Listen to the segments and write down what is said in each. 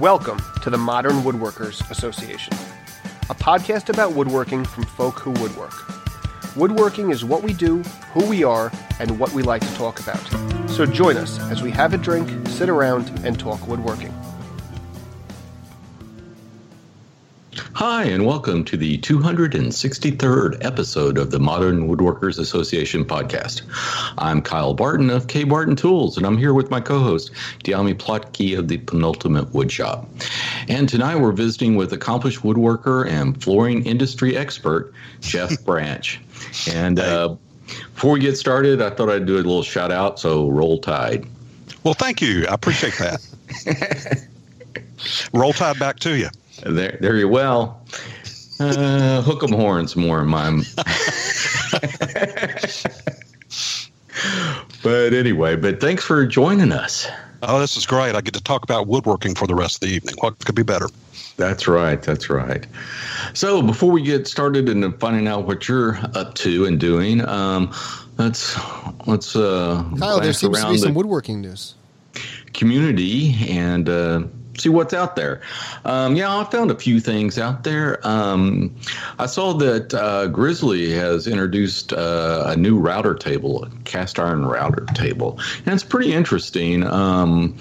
Welcome to the Modern Woodworkers Association, a podcast about woodworking from folk who woodwork. Woodworking is what we do, who we are, and what we like to talk about. So join us as we have a drink, sit around, and talk woodworking. Hi, and welcome to the 263rd episode of the Modern Woodworkers Association podcast. I'm Kyle Barton of K Barton Tools, and I'm here with my co host, Dyami Plotke of the Penultimate Woodshop. And tonight we're visiting with accomplished woodworker and flooring industry expert, Jeff Branch. And uh, before we get started, I thought I'd do a little shout out, so roll tide. Well, thank you. I appreciate that. roll tide back to you. There, there you well. Uh, hook 'em horns more in my. but anyway, but thanks for joining us. Oh, this is great. I get to talk about woodworking for the rest of the evening. What could be better? That's right. That's right. So before we get started into finding out what you're up to and doing, um, let's let's uh, Kyle, there seems to be some woodworking news. Community and. Uh, see what's out there. Um, yeah, I found a few things out there. Um, I saw that uh, Grizzly has introduced uh, a new router table, a cast iron router table, and it's pretty interesting. Um,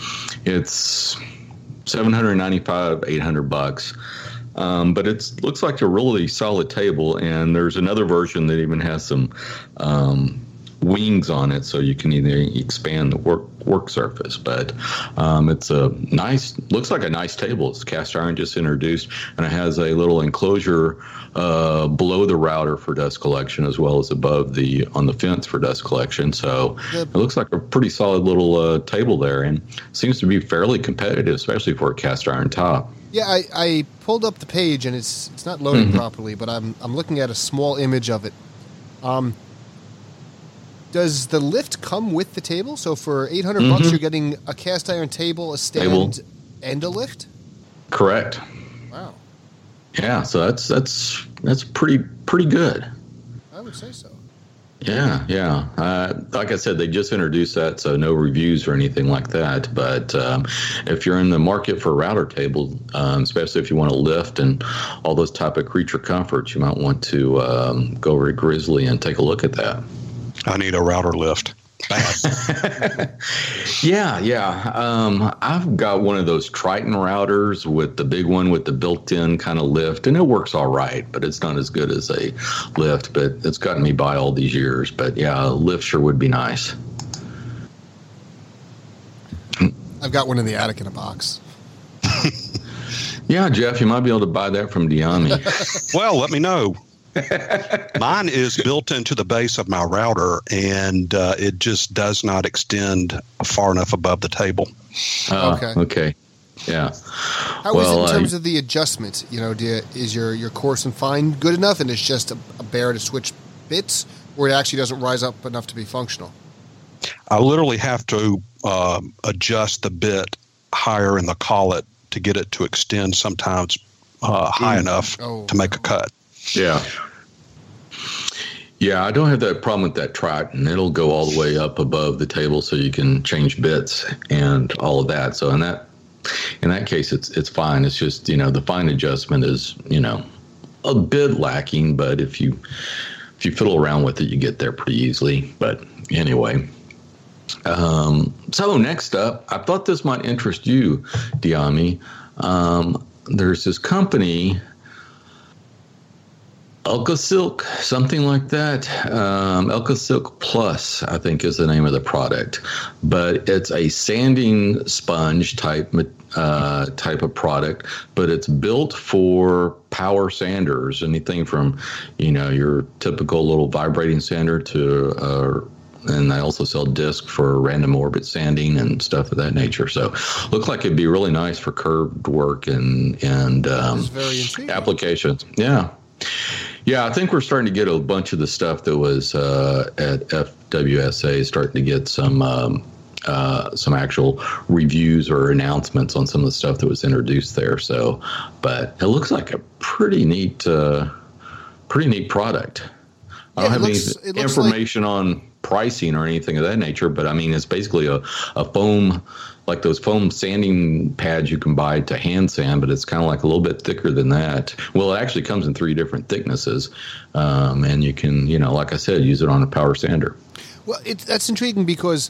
it's 795 800 bucks. Um, but it looks like a really solid table, and there's another version that even has some um, wings on it, so you can either expand the work work surface. But um, it's a nice, looks like a nice table. It's cast iron just introduced, and it has a little enclosure uh, below the router for dust collection, as well as above the on the fence for dust collection. So it looks like a pretty solid little uh, table there, and seems to be fairly competitive, especially for a cast iron top. Yeah, I, I pulled up the page and it's it's not loading mm-hmm. properly, but I'm I'm looking at a small image of it. Um, does the lift come with the table? So for 800 mm-hmm. bucks, you're getting a cast iron table, a stand, table. and a lift. Correct. Wow. Yeah, so that's that's that's pretty pretty good. I would say so. Yeah, yeah. Uh, like I said, they just introduced that, so no reviews or anything like that. But um, if you're in the market for a router table, um, especially if you want to lift and all those type of creature comforts, you might want to um, go over to Grizzly and take a look at that. I need a router lift. yeah, yeah. Um, I've got one of those Triton routers with the big one with the built-in kind of lift, and it works all right, but it's not as good as a lift. But it's gotten me by all these years. But yeah, a lift sure would be nice. I've got one in the attic in a box. yeah, Jeff, you might be able to buy that from Dyami. well, let me know. Mine is built into the base of my router, and uh, it just does not extend far enough above the table. Uh, okay. Okay. Yeah. How well, is it in terms uh, of the adjustment? You know, you, is your your coarse and fine good enough, and it's just a, a bear to switch bits, or it actually doesn't rise up enough to be functional? I literally have to um, adjust the bit higher in the collet to get it to extend sometimes uh, high mm. enough oh, to make a cut. Yeah. Yeah, I don't have that problem with that Triton. It'll go all the way up above the table, so you can change bits and all of that. So in that in that case, it's it's fine. It's just you know the fine adjustment is you know a bit lacking, but if you if you fiddle around with it, you get there pretty easily. But anyway, um, so next up, I thought this might interest you, Dyami. Um, there's this company Elka Silk, something like that. Um, Elka Silk Plus, I think, is the name of the product, but it's a sanding sponge type uh, type of product. But it's built for power sanders, anything from you know your typical little vibrating sander to uh, and they also sell disc for random orbit sanding and stuff of that nature. So, looks like it'd be really nice for curved work and and um, applications. Yeah. Yeah, I think we're starting to get a bunch of the stuff that was uh, at FWSA starting to get some um, uh, some actual reviews or announcements on some of the stuff that was introduced there. So, but it looks like a pretty neat, uh, pretty neat product. I don't have looks, any information like, on pricing or anything of that nature, but I mean, it's basically a, a foam, like those foam sanding pads you can buy to hand sand, but it's kind of like a little bit thicker than that. Well, it actually comes in three different thicknesses, um, and you can, you know, like I said, use it on a power sander. Well, it, that's intriguing because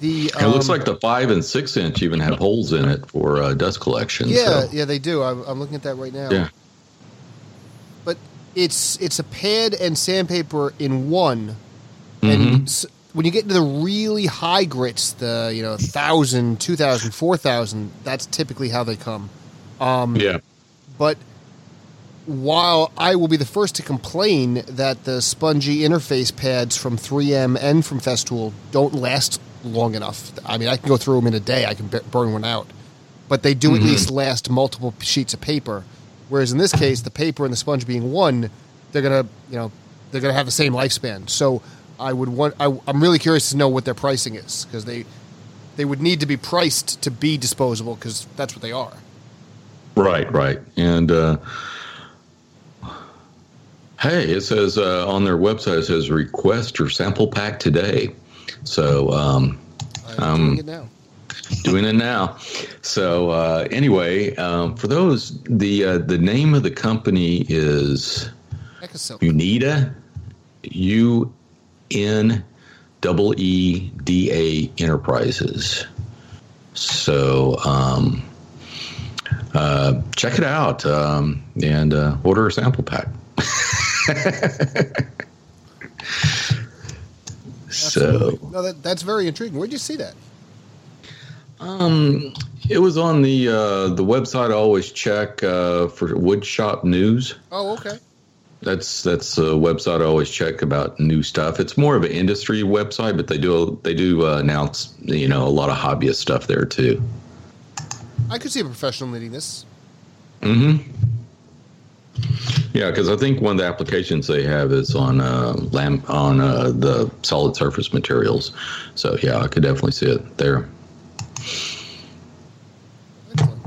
the it looks um, like the five and six inch even have holes in it for uh, dust collection. Yeah, so. yeah, they do. I'm, I'm looking at that right now. Yeah. But it's it's a pad and sandpaper in one, Mm-hmm. and s- when you get into the really high grits, the you know 1,000, 2,000, 4,000, that's typically how they come. Um, Yeah. But while I will be the first to complain that the spongy interface pads from 3M and from Festool don't last long enough, I mean, I can go through them in a day, I can b- burn one out, but they do at least last multiple sheets of paper. Whereas in this case, the paper and the sponge being one, they're gonna, you know, they're gonna have the same lifespan. So I would want, I, I'm really curious to know what their pricing is because they, they would need to be priced to be disposable because that's what they are. Right, right. And uh, hey, it says uh, on their website, it says request your sample pack today. So um, I'm Um, doing it now. doing it now. So uh, anyway, um, for those, the uh, the name of the company is Ecosilk. Uneeda, U N double E D A Enterprises. So um, uh, check it out um, and uh, order a sample pack. so no, that, that's very intriguing. Where'd you see that? um, it was on the uh, the website. I always check uh, for Woodshop News. Oh, okay. That's that's a website I always check about new stuff. It's more of an industry website, but they do they do uh, announce you know a lot of hobbyist stuff there too. I could see a professional needing this. hmm Yeah, because I think one of the applications they have is on uh, lam- on uh, the solid surface materials. So yeah, I could definitely see it there. Excellent.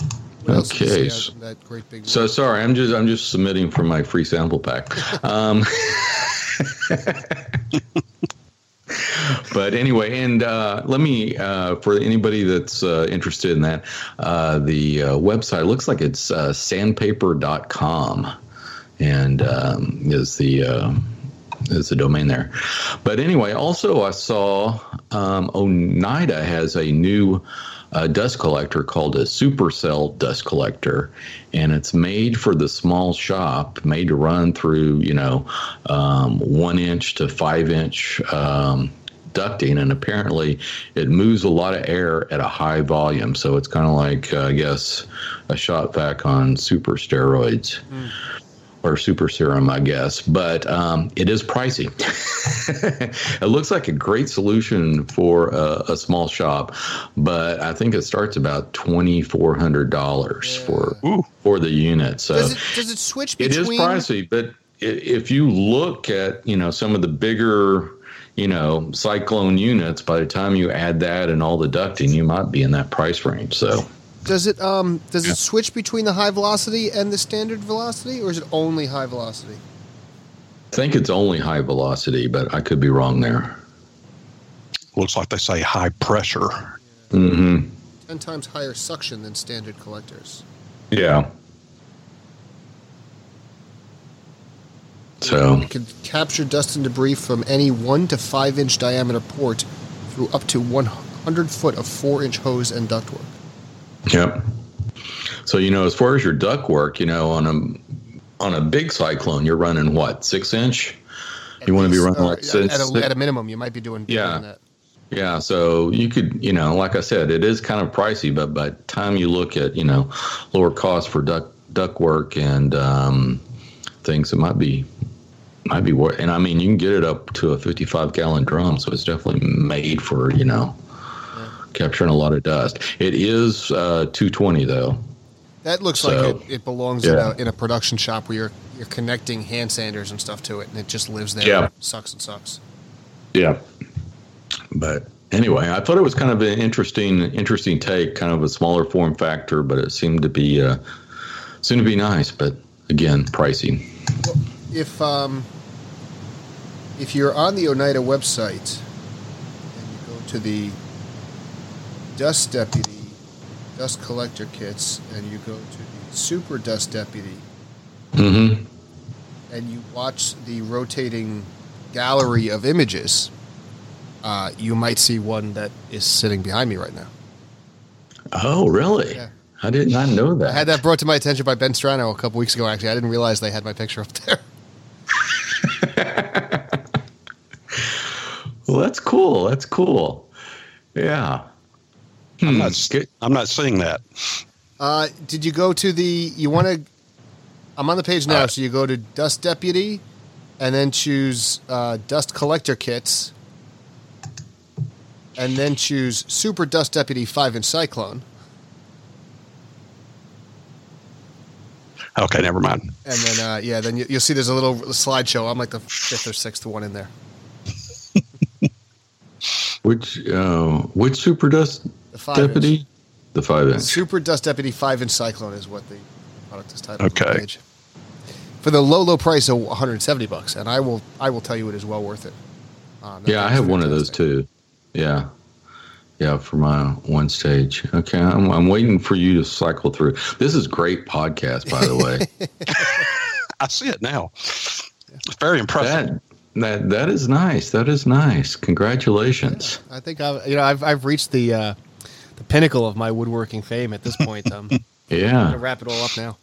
What else did you Okay, so- that great big. So sorry, I'm just I'm just submitting for my free sample pack. Um, but anyway, and uh, let me uh, for anybody that's uh, interested in that, uh, the uh, website looks like it's uh, sandpaper.com, and um, is the uh, is the domain there. But anyway, also I saw um, Oneida has a new uh, dust collector called a Supercell dust collector, and it's made for the small shop, made to run through you know um, one inch to five inch. Um, ducting and apparently it moves a lot of air at a high volume so it's kind of like uh, i guess a shot vac on super steroids or super serum, I guess, but um, it is pricey. it looks like a great solution for a, a small shop, but I think it starts about twenty four hundred dollars for Ooh. for the unit. So Does it does it switch it between? is pricey, but if you look at you know some of the bigger you know cyclone units, by the time you add that and all the ducting, you might be in that price range. So. Does it um does it switch between the high velocity and the standard velocity, or is it only high velocity? I think it's only high velocity, but I could be wrong there. Looks like they say high pressure. mm-hmm Ten times higher suction than standard collectors. Yeah. So It can capture dust and debris from any one to five inch diameter port through up to one hundred foot of four inch hose and ductwork. Yep. So you know, as far as your duck work, you know, on a on a big cyclone, you're running what six inch. You want to be running like six. at, a, at a minimum, you might be doing Yeah. that. yeah. So you could, you know, like I said, it is kind of pricey, but by the time you look at, you know, lower cost for duck duck work and um, things, it might be might be worth. And I mean, you can get it up to a 55 gallon drum, so it's definitely made for, you know. Capturing a lot of dust. It is uh, 220 though. That looks So, like it, it belongs in, a, in a production shop where you're you're connecting hand sanders and stuff to it, and it just lives there. Yeah. sucks and sucks. Yeah. But anyway, I thought it was kind of an interesting, interesting take, kind of a smaller form factor, but it seemed to be uh, seemed to be nice, but again, pricey. if um, if you're on the Oneida website and you go to the Dust Deputy Dust Collector kits and you go to the Super Dust Deputy Mm-hmm. and you watch the rotating gallery of images, uh, you might see one that is sitting behind me right now. Oh, really? Yeah. I did not know that. I had that brought to my attention by Ben Strano a couple weeks ago. Actually, I didn't realize they had my picture up there. Well, that's cool. That's cool. Yeah. I'm Hmm. not. Good. I'm not seeing that. Uh, did you go to the? You want to? I'm on the page now, Uh, so you go to Dust Deputy, and then choose uh, Dust Collector kits, and then choose Super Dust Deputy Five Inch Cyclone, Okay, never mind. and then uh, yeah, then you, you'll see there's a little slideshow. I'm like the fifth or sixth one in there. Which uh, which super dust The five deputy? inch. The five inch. Super Dust Deputy Five Inch Cyclone is what the product is titled. on the Okay. page. For the low, low price of 170 bucks, and I will, I will tell you, it is well worth it. That Yeah, I have one of those too. Yeah. Yeah, for my one stage. Okay, I'm, I'm waiting for you to cycle through. This is great podcast, by the way. I see it now. It's very impressive. that that that is nice. That is nice. Congratulations. I think I've, you know, I've, I've reached the, uh, the pinnacle of my woodworking fame at this point. Um, I'm Yeah. gonna wrap it all up now.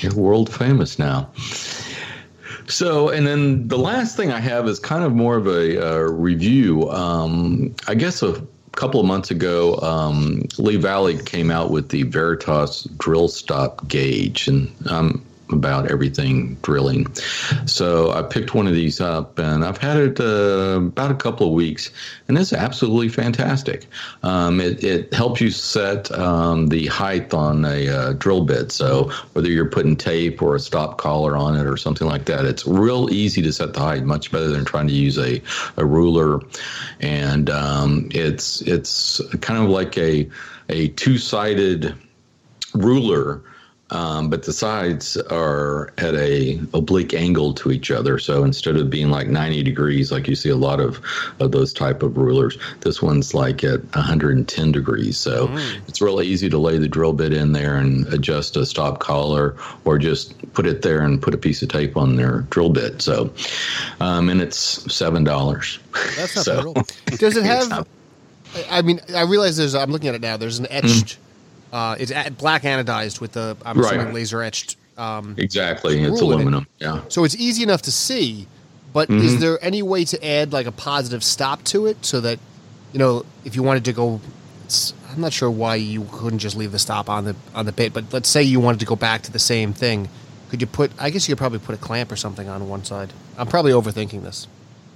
You're world famous now. So, and then the last thing I have is kind of more of a uh, review. Um, I guess a couple of months ago, um, Lee Valley came out with the Veritas drill stop gauge, and I'm about everything drilling. So I picked one of these up, and I've had it uh, about a couple of weeks, and it's absolutely fantastic. Um, it, it helps you set um, the height on a uh, drill bit. So whether you're putting tape or a stop collar on it or something like that, it's real easy to set the height, much better than trying to use a, a ruler. And um, it's it's kind of like a a two sided ruler um, but the sides are at a oblique angle to each other. So instead of being like 90 degrees, like you see a lot of, of those type of rulers, this one's like at 110 degrees. So it's really easy to lay the drill bit in there and adjust a stop collar, or just put it there and put a piece of tape on their drill bit. So, um, and it's seven dollars. That's not So- brutal. Does it have? not- I mean, I realize there's. I'm looking at it now. There's an etched. Uh, it's black anodized with the. I'm Right. assuming laser etched. Um, Exactly, it's in it. aluminum. Yeah. So it's easy enough to see, but Mm-hmm. is there any way to add like a positive stop to it so that, you know, if you wanted to go, I'm not sure why you couldn't just leave the stop on the on the bit, but let's say you wanted to go back to the same thing, could you put? I guess you could probably put a clamp or something on one side. I'm probably overthinking this.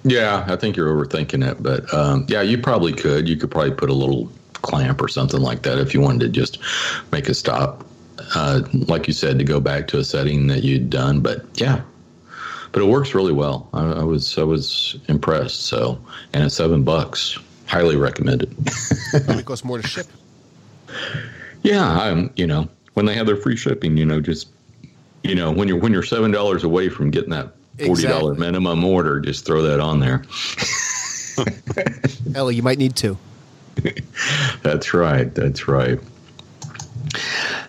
Yeah, I think you're overthinking it, but um, yeah, you probably could. You could probably put a little clamp or something like that if you wanted to just make a stop, uh, like you said, to go back to a setting that you'd done. But yeah, but it works really well. I, I was I was impressed. So, and it's seven bucks. Highly recommended. it costs more to ship. yeah, I'm. You know, when they have their free shipping, you know, just you know, when you're when you're seven dollars away from getting that forty dollar Exactly. minimum order, just throw that on there. Ellie, you might need to. That's right. That's right.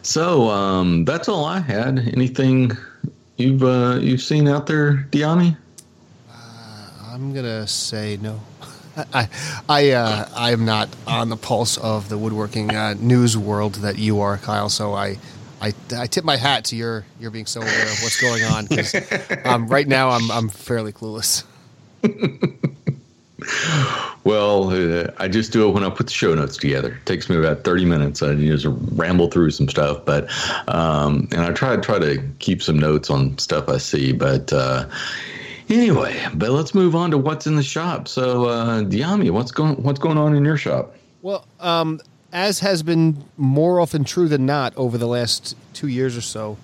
So um, that's all I had. Anything you've uh, you've seen out there, Dyami? I'm gonna say no. I I uh, I am not on the pulse of the woodworking uh, news world that you are, Kyle. So I. I, I tip my hat to your your being so aware of what's going on 'cause, um, right now I'm I'm fairly clueless. Well, uh, I just do it when I put the show notes together. It takes me about thirty minutes. I just ramble through some stuff, but um, and I try to try to keep some notes on stuff I see. But uh, anyway, but let's move on to what's in the shop. So, uh, Dyami, what's going what's going on in your shop? Well, um, as has been more often true than not over the last two years or so,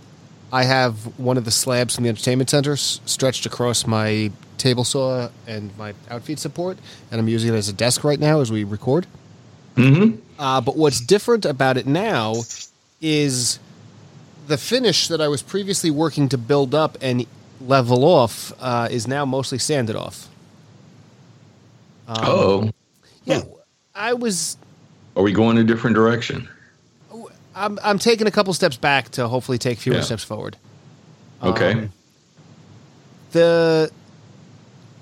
I have one of the slabs from the entertainment center s- stretched across my table saw and my outfeed support, and I'm using it as a desk right now as we record. Mm-hmm. Uh, but what's different about it now is the finish that I was previously working to build up and level off uh, is now mostly sanded off. Um, oh, yeah. I was. Are we going a different direction? I'm I'm taking a couple steps back to hopefully take fewer Yeah. steps forward. Okay. Um, the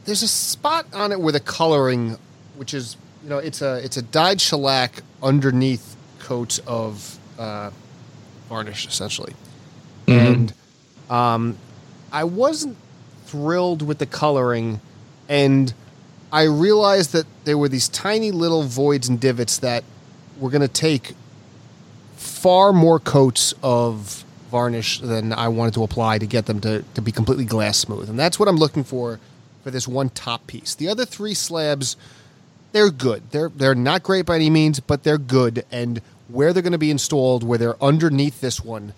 there's a spot on it where the coloring, which is you know it's a it's a dyed shellac underneath coats of uh, varnish essentially, and um, I wasn't thrilled with the coloring, and I realized that there were these tiny little voids and divots that were going to take far more coats of varnish than I wanted to apply to get them to, to be completely glass smooth. And that's what I'm looking for for this one top piece. The other three slabs, they're good. They're they're not great by any means, but they're good. And where they're going to be installed, where they're underneath this one,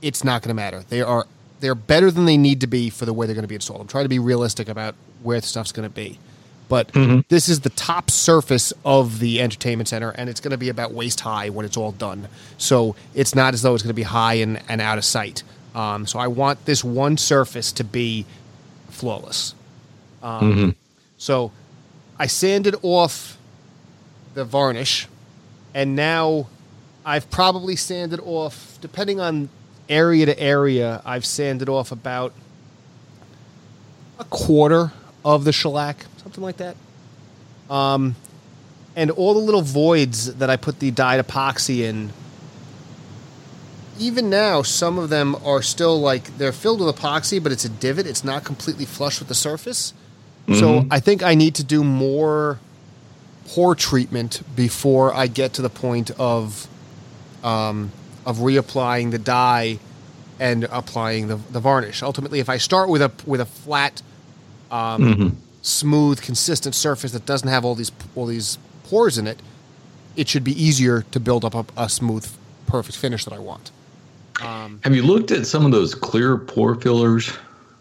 it's not going to matter. They are they're better than they need to be for the way they're going to be installed. I'm trying to be realistic about where the stuff's going to be. But this is the top surface of the entertainment center, and it's going to be about waist high when it's all done. So it's not as though it's going to be high and, and out of sight. Um, so I want this one surface to be flawless. Um, So I sanded off the varnish, and now I've probably sanded off, depending on area to area, I've sanded off about a quarter of the shellac, something like that. Um, and all the little voids that I put the dyed epoxy in, even now, some of them are still like they're filled with epoxy, but it's a divot. It's not completely flush with the surface. So I think I need to do more pore treatment before I get to the point of um, of reapplying the dye and applying the, the varnish. Ultimately, if I start with a with a flat, um, smooth, consistent surface that doesn't have all these all these pores in it, it should be easier to build up a, a smooth, perfect finish that I want. Um, have you looked at some of those clear pore fillers?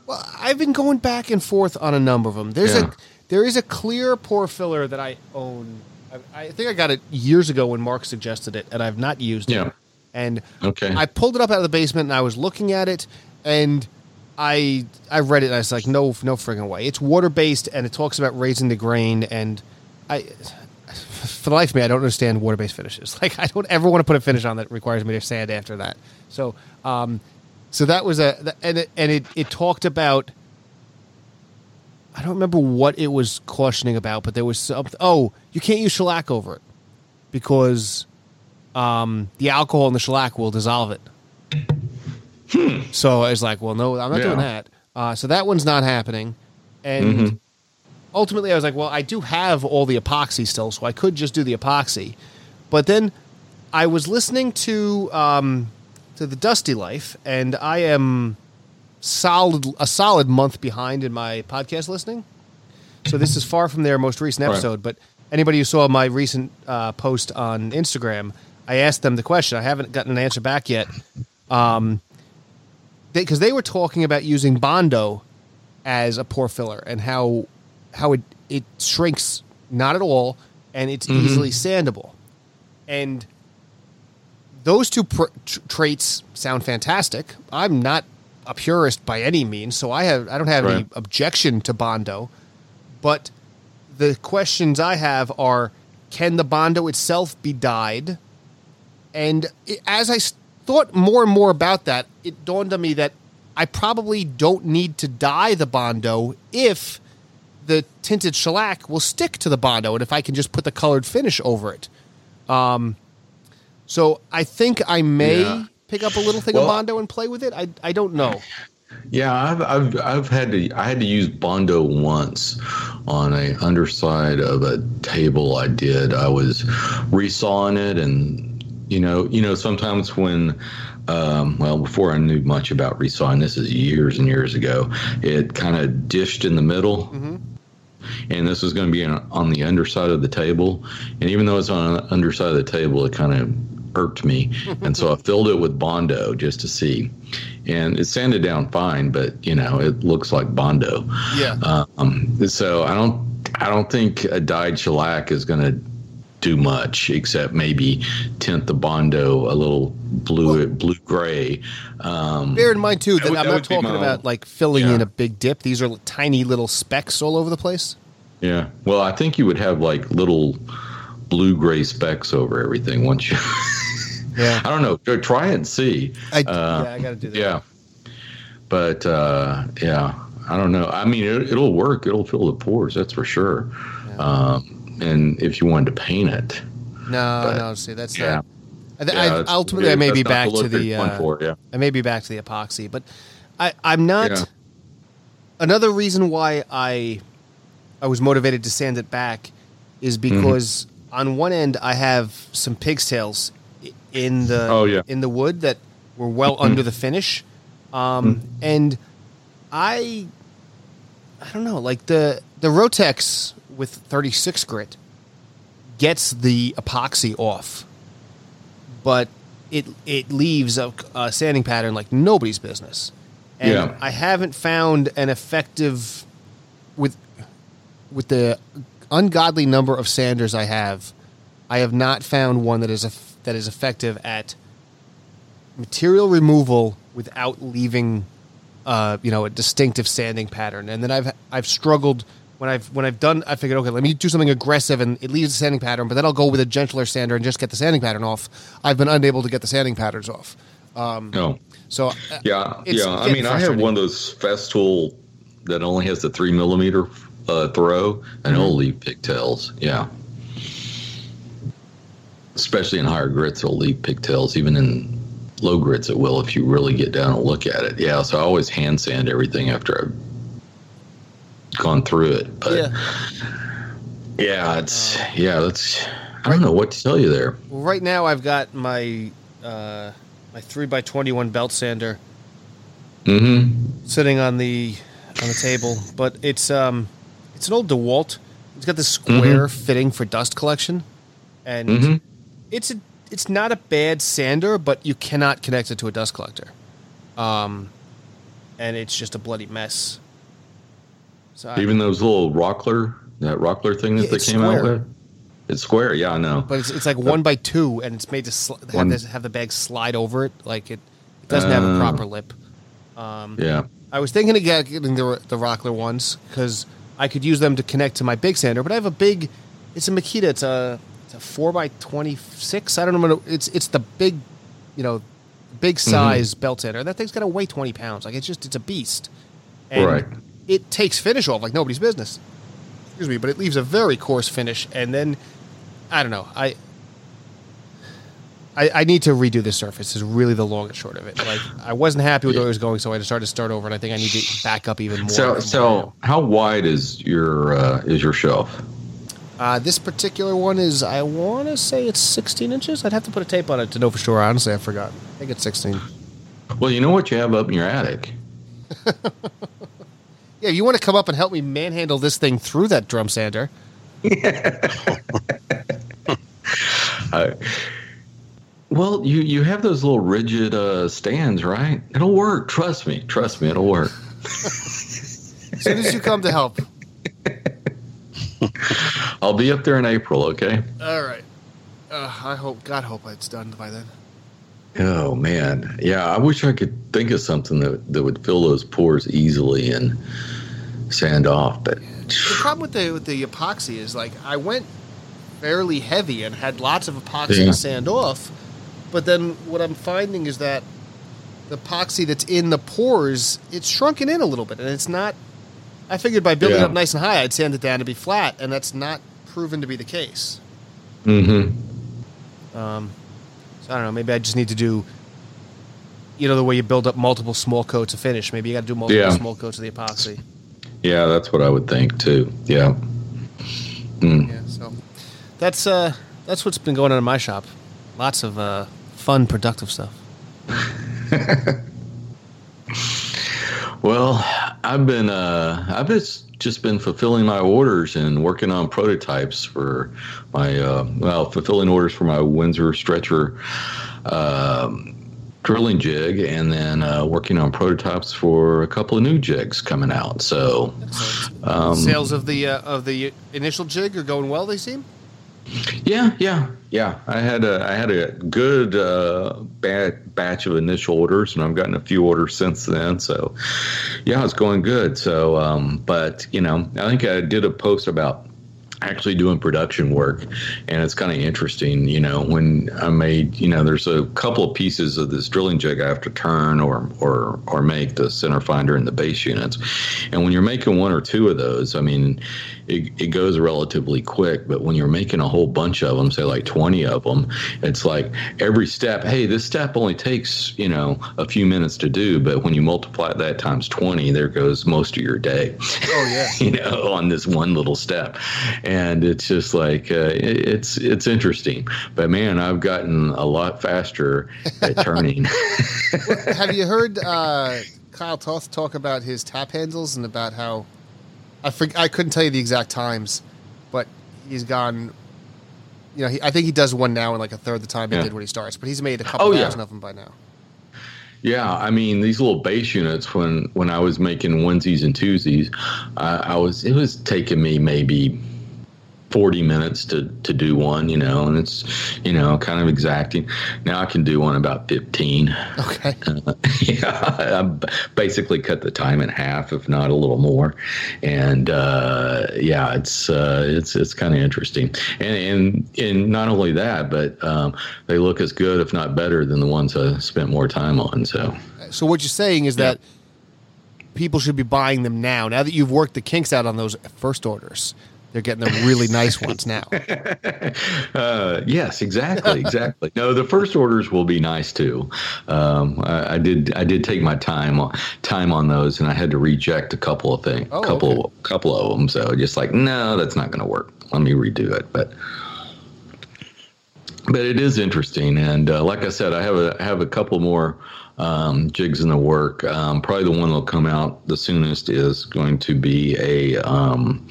Well, I've been going back and forth on a number of them. There's Yeah. a there is a clear pore filler that I own. I, I think I got it years ago when Mark suggested it, and I've not used Yeah. it. And Okay. I pulled it up out of the basement, and I was looking at it, and I I read it, and I was like, no, no friggin' way. It's water based, and it talks about raising the grain, and I. For the life of me, I don't understand water-based finishes. Like, I don't ever want to put a finish on that requires me to sand after that. So, um, so that was a and it, and it it talked about I don't remember what it was cautioning about, but there was something. Oh, you can't use shellac over it because um, the alcohol in the shellac will dissolve it. So I was like, well, no, I'm not doing Hmm. That. Uh, so that one's not happening. And Mm-hmm. ultimately, I was like, well, I do have all the epoxy still, so I could just do the epoxy. But then I was listening to um, to the Dusty Life, and I am solid a solid month behind in my podcast listening. So this is far from their most recent Right. episode. But anybody who saw my recent uh, post on Instagram, I asked them the question. I haven't gotten an answer back yet. Um, because they, were talking about using Bondo as a pore filler and how how it it shrinks not at all and it's mm-hmm. easily sandable. And those two pr- tr- traits sound fantastic. I'm not a purist by any means, so I have I don't have any objection to Bondo. But the questions I have are: Can the Bondo itself be dyed? And as I thought more and more about that, it dawned on me that I probably don't need to dye the Bondo if the tinted shellac will stick to the Bondo, and if I can just put the colored finish over it. Um, so I think I may Yeah. pick up a little thing Well- of Bondo and play with it. I I don't know. Yeah, I've, I've I've had to I had to use Bondo once on a underside of a table I did. I was resawing it, and you know, you know, sometimes when, um, well, before I knew much about resawing, this is years and years ago. It kind of dished in the middle, and this was going to be on, on the underside of the table. And even though it's on the underside of the table, it kind of irked me, and so I filled it with Bondo just to see, and it sanded down fine, but you know it looks like Bondo. Yeah. Um, so I don't I don't think a dyed shellac is going to do much except maybe tint the bondo a little blue well, blue gray. Um, bear in mind too that, that I'm not talking about like filling yeah. in a big dip. These are tiny little specks all over the place. Yeah. Well, I think you would have like little blue gray specks over everything once you. yeah. I don't know. Try and see. I, uh, yeah, I got to do that. Yeah. But uh, yeah, I don't know. I mean, it, will work. It'll fill the pores. That's for sure. Yeah. Um, and if you wanted to paint it. No, but, no. See, that's yeah. I, yeah, I, ultimately, I may be back to the. Uh, for, yeah. I may be back to the epoxy, but I, I'm not. Yeah. Another reason why I, I was motivated to sand it back, is mm-hmm. because mm-hmm. on one end I have some pigtails in the oh, yeah. in the wood that were well mm-hmm. under the finish, um, mm-hmm. and I, I don't know, like the the Rotex with 36 grit gets the epoxy off, but it it leaves a, a sanding pattern like nobody's business. And yeah. I haven't found an effective with with the ungodly number of sanders I have. I have not found one that is a, that is effective at material removal without leaving, uh, you know, a distinctive sanding pattern. And then I've I've struggled when I've when I've done, I figured, okay, let me do something aggressive and it leaves a sanding pattern, but then I'll go with a gentler sander and just get the sanding pattern off. I've been unable to get the sanding patterns off. Um, no. So uh, yeah, yeah. I mean, I have one of those Festool that only has the three millimeter uh, throw, and mm-hmm. it'll leave pigtails. Yeah. Especially in higher grits, it'll leave pigtails. Even in low grits, it will if you really get down and look at it. Yeah. So I always hand sand everything after I've gone through it, but yeah, yeah it's uh, yeah. That's I don't know what to tell you there. Right now, I've got my uh, my three x twenty one belt sander mm-hmm. sitting on the on the table, but it's um it's an old Dewalt. It's got this square mm-hmm. fitting for dust collection, and mm-hmm. it's a it's not a bad sander, but you cannot connect it to a dust collector. Um, and it's just a bloody mess. So Even I, those little Rockler, that Rockler thing that yeah, they came square. out with. It's square, yeah, I know. But it's, it's like one by two, and it's made to sl- have, this, have the bag slide over it. Like it, it doesn't uh, have a proper lip. Um, yeah. I was thinking of getting the the Rockler ones because I could use them to connect to my big sander. But I have a big, it's a Makita. It's a it's a four by twenty six. I don't know. It's it's the big, you know, big mm-hmm. size mm-hmm. belt sander. That thing's gonna weigh twenty pounds. Like it's just it's a beast. And right it takes finish off like nobody's business. Excuse me, but it leaves a very coarse finish, and then I don't know. I I, I need to redo the surface. Is really the long and short of it. Like I wasn't happy with yeah. where it was going, so I decided to start over, and I think I need to back up even more. So, so how wide is your uh, is your shelf? Uh, this particular one is, I want to say it's 16 inches. I'd have to put a tape on it to know for sure. Honestly, I forgot. I think it's 16. Well, you know what you have up in your attic. Yeah, you want to come up and help me manhandle this thing through that drum sander. uh, well, you you have those little rigid uh, stands, right? It'll work. Trust me. Trust me. It'll work. as soon as you come to help. I'll be up there in April. Okay. All right. Uh, I hope God hope it's done by then. Oh man, yeah. I wish I could think of something that that would fill those pores easily and sand off. But the problem with the with the epoxy is like I went fairly heavy and had lots of epoxy yeah. to sand off, but then what I'm finding is that the epoxy that's in the pores it's shrunken in a little bit, and it's not. I figured by building yeah. up nice and high, I'd sand it down to be flat, and that's not proven to be the case. Mm-hmm. Um, so I don't know. Maybe I just need to do, you know, the way you build up multiple small coats of finish. Maybe you got to do multiple yeah. small coats of the epoxy. Yeah, that's what I would think too. Yeah. Mm. Yeah. So that's uh that's what's been going on in my shop. Lots of uh, fun, productive stuff. well, I've been uh I've just just been fulfilling my orders and working on prototypes for my uh, well fulfilling orders for my Windsor stretcher um, drilling jig, and then uh, working on prototypes for a couple of new jigs coming out. So, um, sales of the uh, of the initial jig are going well. They seem. Yeah, yeah, yeah. I had a I had a good uh, bad batch of initial orders, and I've gotten a few orders since then. So, yeah, it's going good. So, um, but you know, I think I did a post about actually doing production work and it's kind of interesting you know when i made you know there's a couple of pieces of this drilling jig i have to turn or or or make the center finder and the base units and when you're making one or two of those i mean it, it goes relatively quick. But when you're making a whole bunch of them, say like 20 of them, it's like every step, hey, this step only takes, you know, a few minutes to do. But when you multiply that times 20, there goes most of your day. Oh, yeah. you know, on this one little step. And it's just like, uh, it's, it's interesting. But man, I've gotten a lot faster at turning. Have you heard uh, Kyle Toth talk about his tap handles and about how I for, I couldn't tell you the exact times, but he's gone. You know, he, I think he does one now in like a third the time he yeah. did when he starts, but he's made a couple oh, thousand yeah. of them by now. Yeah, I mean these little base units. When when I was making onesies and twosies, I, I was it was taking me maybe 40 minutes to, to do one, you know, and it's, you know, kind of exacting. Now I can do one about 15. Okay. Uh, yeah, I basically cut the time in half, if not a little more. And, uh, yeah, it's, uh, it's, it's kind of interesting. And, and, and not only that, but, um, they look as good, if not better than the ones I spent more time on. So, so what you're saying is yeah. that people should be buying them now, now that you've worked the kinks out on those first orders they're getting the really nice ones now. Uh, yes, exactly, exactly. no, the first orders will be nice too. Um, I, I, did I did take my time time on those, and I had to reject a couple of things, oh, couple okay. couple of them. So just like, no, that's not going to work. Let me redo it. But but it is interesting, and uh, like I said, I have a I have a couple more um, jigs in the work. Um, probably the one that'll come out the soonest is going to be a um,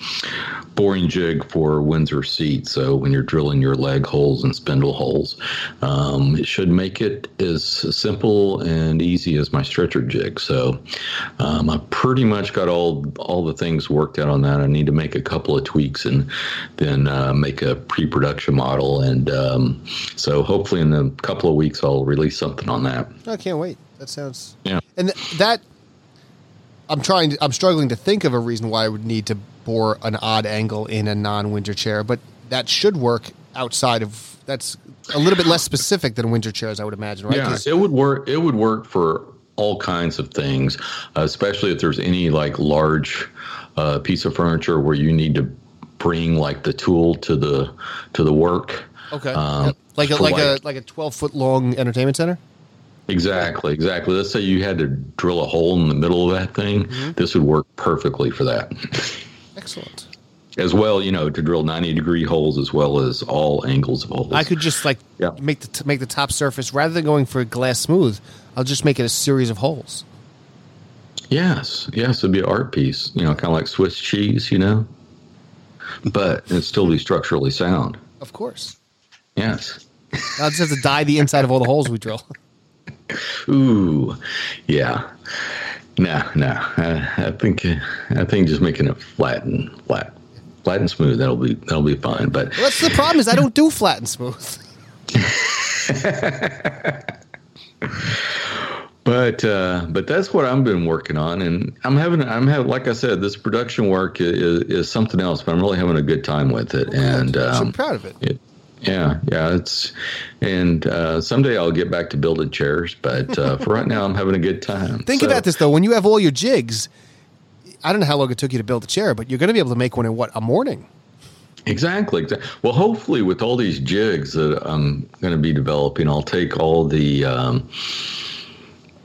boring jig for Windsor seat. So when you're drilling your leg holes and spindle holes, um, it should make it as simple and easy as my stretcher jig. So um, I pretty much got all all the things worked out on that. I need to make a couple of tweaks and then uh, make a pre-production model. And um, so hopefully in a couple of weeks I'll release something on that. I can't wait. That sounds yeah. And th- that I'm trying. To, I'm struggling to think of a reason why I would need to bore an odd angle in a non-Windsor chair, but that should work outside of. That's a little bit less specific than Windsor chairs, I would imagine, right? Yeah, it would work. It would work for all kinds of things, especially if there's any like large uh, piece of furniture where you need to bring like the tool to the to the work. Okay, um, yep. like a like, like a like a twelve foot long entertainment center. Exactly, exactly. Let's say you had to drill a hole in the middle of that thing. Mm-hmm. This would work perfectly for that. Excellent. As well, you know, to drill ninety degree holes as well as all angles of holes. I could just like yeah. make the t- make the top surface rather than going for glass smooth. I'll just make it a series of holes. Yes, yes, it'd be an art piece. You know, kind of like Swiss cheese. You know, but it'd still be structurally sound. Of course. Yes. I'll just have to dye the inside of all the holes we drill. Ooh, yeah. No, no. I, I think I think just making it flat and flat, flat and smooth. That'll be that'll be fine. But what's the problem? Is I don't do flat and smooth. but uh, but that's what I've been working on, and I'm having I'm having like I said, this production work is, is something else, but I'm really having a good time with it, well, and um, I'm proud of it. it yeah, yeah, it's and uh, someday I'll get back to building chairs, but uh, for right now, I'm having a good time. Think so, about this though: when you have all your jigs, I don't know how long it took you to build a chair, but you're going to be able to make one in what a morning. Exactly. Well, hopefully, with all these jigs that I'm going to be developing, I'll take all the. Um,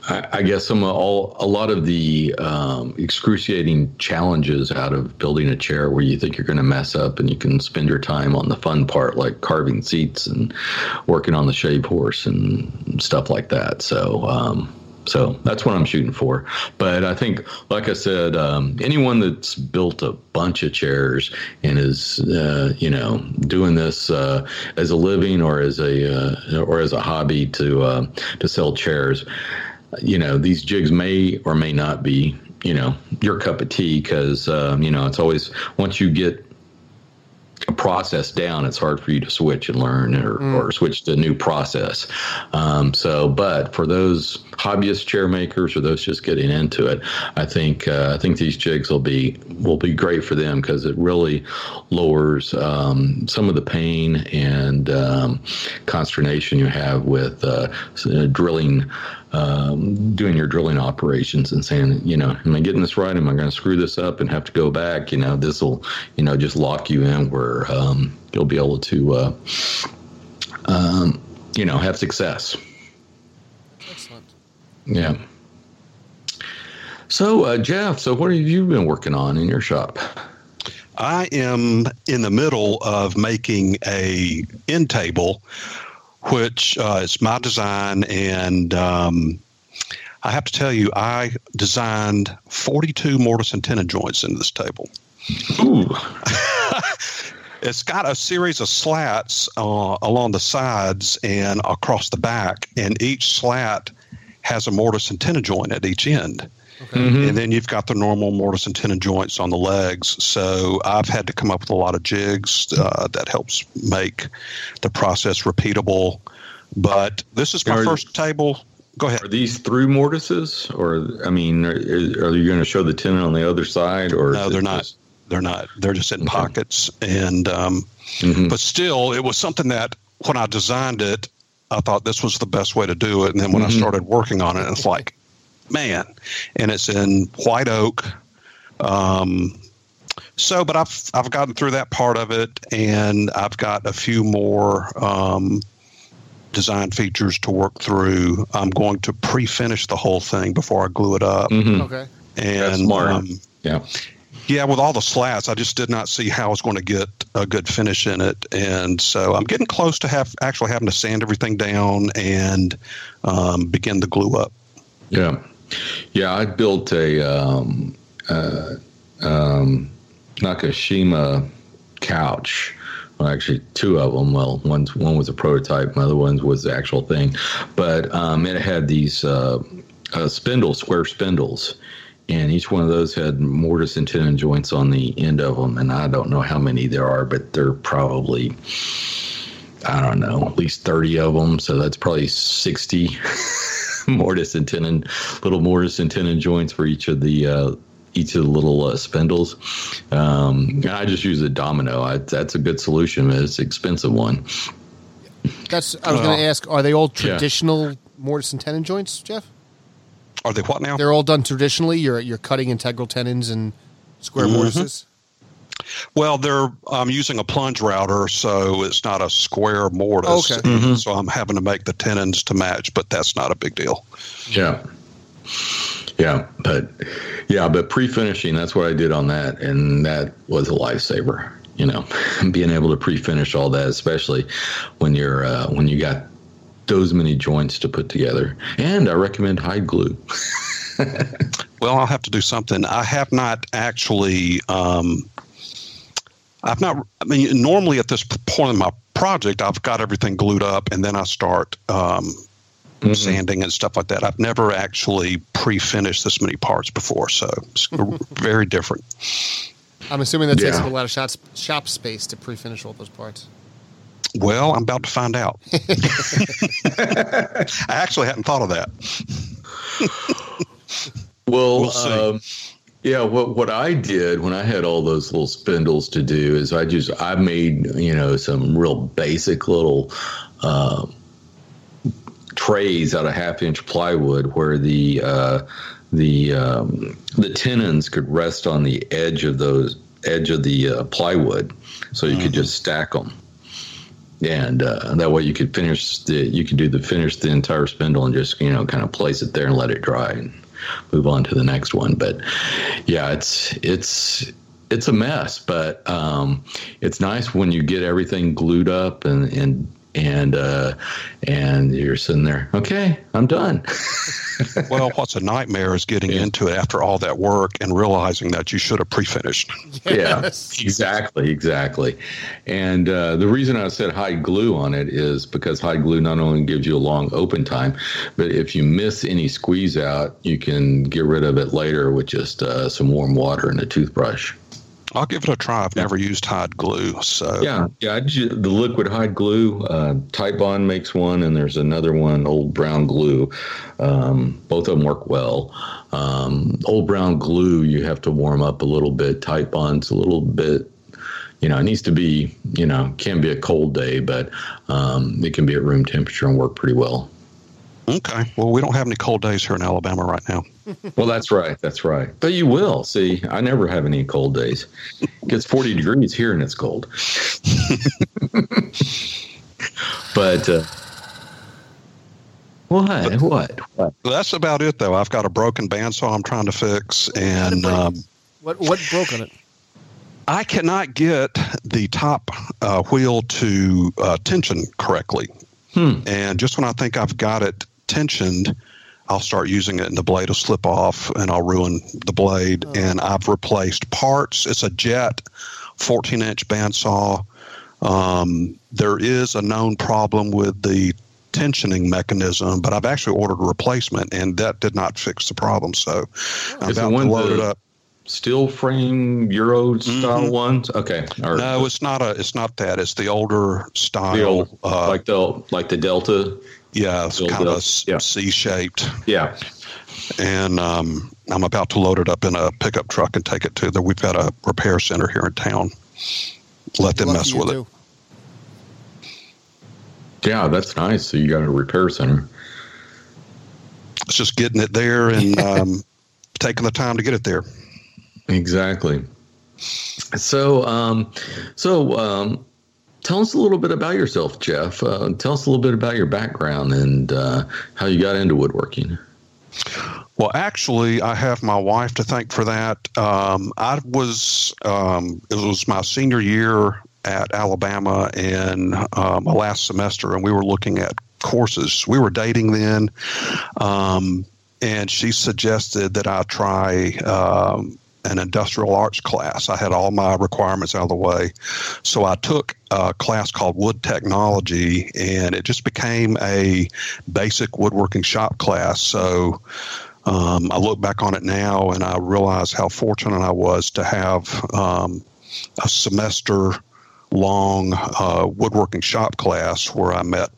I, guess some all a lot of the um, excruciating challenges out of building a chair where you think you're going to mess up and you can spend your time on the fun part like carving seats and working on the shave horse and stuff like that. So. Um, so that's what I'm shooting for. But I think, like I said, um, anyone that's built a bunch of chairs and is, uh, you know, doing this uh, as a living or as a uh, or as a hobby to uh, to sell chairs, you know, these jigs may or may not be, you know, your cup of tea because, um, you know, it's always once you get a process down, it's hard for you to switch and learn or, mm. or switch to a new process. Um, so, but for those hobbyist chair makers or those just getting into it, I think uh, I think these jigs will be will be great for them because it really lowers um, some of the pain and um, consternation you have with uh, drilling um, doing your drilling operations and saying, you know, am I getting this right? Am I going to screw this up and have to go back? You know, this will, you know, just lock you in where um, you'll be able to, uh, um, you know, have success. Excellent. Yeah. So, uh, Jeff, so what have you been working on in your shop? I am in the middle of making a end table which uh, is my design. And um, I have to tell you, I designed 42 mortise and tenon joints into this table. Ooh. it's got a series of slats uh, along the sides and across the back, and each slat has a mortise and tenon joint at each end. Okay. Mm-hmm. And then you've got the normal mortise and tenon joints on the legs. So I've had to come up with a lot of jigs uh, that helps make the process repeatable. But this is my are, first table. Go ahead. Are these through mortises, or I mean, are, are you going to show the tenon on the other side, or no? They're not. Just... They're not. They're just in okay. pockets, and um, mm-hmm. but still, it was something that when I designed it, I thought this was the best way to do it. And then when mm-hmm. I started working on it, it's like, man, and it's in white oak. Um, so, but I've I've gotten through that part of it, and I've got a few more um, design features to work through. I'm going to pre-finish the whole thing before I glue it up. Mm-hmm. Okay, and um, yeah. Yeah, with all the slats, I just did not see how I was going to get a good finish in it, and so I'm getting close to have actually having to sand everything down and um, begin the glue up. Yeah, yeah, I built a um, uh, um, Nakashima couch. Well, actually, two of them. Well, one one was a prototype, my other one was the actual thing. But um, it had these uh, uh, spindles, square spindles, and each one of those had mortise and tenon joints on the end of them. And I don't know how many there are, but they're probably I don't know, at least thirty of them. So that's probably sixty. mortise and tenon, little mortise and tenon joints for each of the uh, each of the little uh, spindles. Um, I just use a domino. I, that's a good solution. It's an expensive one. That's. I was going to ask. Are they all traditional yeah. mortise and tenon joints, Jeff? Are they what now? They're all done traditionally. You're you're cutting integral tenons and square mm-hmm. mortises. Well, they're I'm using a plunge router, so it's not a square mortise. Okay. Mm-hmm. So I'm having to make the tenons to match, but that's not a big deal. Yeah. Yeah, but yeah, but pre-finishing, that's what I did on that, and that was a lifesaver. You know, being able to pre-finish all that, especially when you're uh, when you got those many joints to put together. And I recommend hide glue. well, I'll have to do something. I have not actually um, I've not. I mean, normally at this point in my project, I've got everything glued up, and then I start um, mm-hmm. sanding and stuff like that. I've never actually pre-finished this many parts before, so it's very different. I'm assuming that takes up a lot of shop, shop space to pre-finish all those parts. Well, I'm about to find out. I actually hadn't thought of that. well, we'll um, yeah, what what I did when I had all those little spindles to do is I just I made you know some real basic little uh, trays out of half inch plywood where the uh, the um, the tenons could rest on the edge of those edge of the uh, plywood, so you mm-hmm. could just stack them, and uh, that way you could finish the you could do the finish the entire spindle and just you know kind of place it there and let it dry. And, move on to the next one. But yeah, it's it's it's a mess, but um, it's nice when you get everything glued up and and and uh, and you're sitting there. Okay, I'm done. well, what's a nightmare is getting yeah. into it after all that work and realizing that you should have pre-finished. Yes. Yeah, exactly, exactly. And uh, the reason I said hide glue on it is because hide glue not only gives you a long open time, but if you miss any squeeze out, you can get rid of it later with just uh, some warm water and a toothbrush. I'll give it a try. I've never used hide glue, so Yeah, yeah. Just, the liquid hide glue, uh, Bond makes one, and there's another one, Old Brown Glue. Um, both of them work well. Um, old Brown Glue, you have to warm up a little bit. Titebond's a little bit. You know, it needs to be. You know, can be a cold day, but um, it can be at room temperature and work pretty well. Okay. Well, we don't have any cold days here in Alabama right now. Well, that's right. That's right. But you will see. I never have any cold days. It gets forty degrees here, and it's cold. but uh, what? What? What? That's about it, though. I've got a broken bandsaw I'm trying to fix, and um, What what broke on it? I cannot get the top uh, wheel to uh, tension correctly. Hmm. And just when I think I've got it tensioned, I'll start using it and the blade will slip off and I'll ruin the blade. And I've replaced parts. It's a Jet 14 inch bandsaw. Um, there is a known problem with the tensioning mechanism, but I've actually ordered a replacement and that did not fix the problem. So I'm Is about to one load it up. Steel frame Euro style Mhm. ones? Okay. Or No, it's not a. It's not that. It's the older style. the old, uh, like the like the Delta. Yeah, it's the old kind of Delta, yeah. C shaped. Yeah. and um, I'm about to load it up in a pickup truck and take it to the. We've got a repair center here in town. Let them Lucky mess with it. do. Yeah, that's nice. So you got a repair center. It's just getting it there and um, taking the time to get it there. Exactly. So, um, so um, tell us a little bit about yourself, Jeff. Uh, tell us a little bit about your background and uh, how you got into woodworking. Well, actually, I have my wife to thank for that. Um, I was um, it was my senior year at Alabama and uh, my last semester, and we were looking at courses. We were dating then, um, and she suggested that I try. An industrial arts class. I had all my requirements out of the way. So I took a class called Wood Technology, and it just became a basic woodworking shop class. So um, I look back on it now and I realize how fortunate I was to have um, a semester long uh, woodworking shop class where I met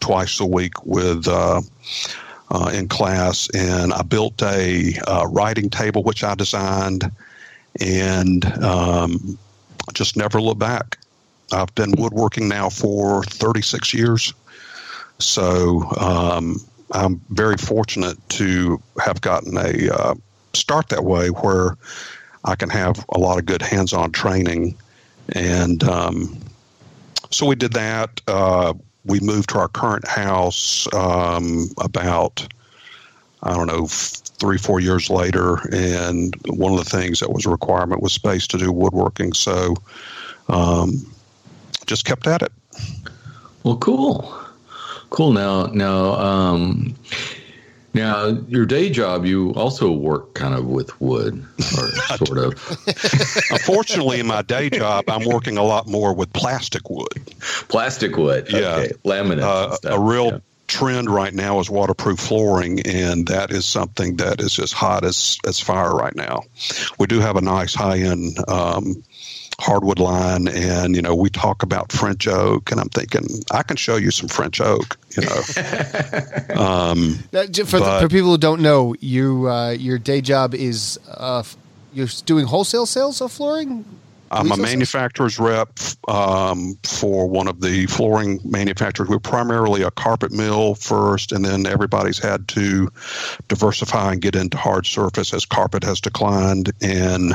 twice a week with uh, uh, in class, and I built a uh, writing table which I designed, and um, just never looked back. I've been woodworking now for 36 years, so um, I'm very fortunate to have gotten a uh, start that way where I can have a lot of good hands-on training, and um, so we did that. We moved to our current house um, about I don't know three four years later, and one of the things that was a requirement was space to do woodworking. So um, just kept at it. Well, cool, cool. Now, now, um, now, your day job, you also work kind of with wood, or sort of Unfortunately, in my day job, I'm working a lot more with plastic wood. plastic wood. Yeah. okay. laminate. Uh, and stuff. a real Yeah. trend right now is waterproof flooring, and that is something that is as hot as, as fire right now. We do have a nice high end um, hardwood line, and you know we talk about French oak, and I'm thinking I can show you some French oak. You know, um, Now, for, But- for people who don't know, you uh, your day job is uh, you're doing wholesale sales of flooring. I'm a manufacturer's rep um, for one of the flooring manufacturers. We're primarily a carpet mill first, and then everybody's had to diversify and get into hard surface as carpet has declined. And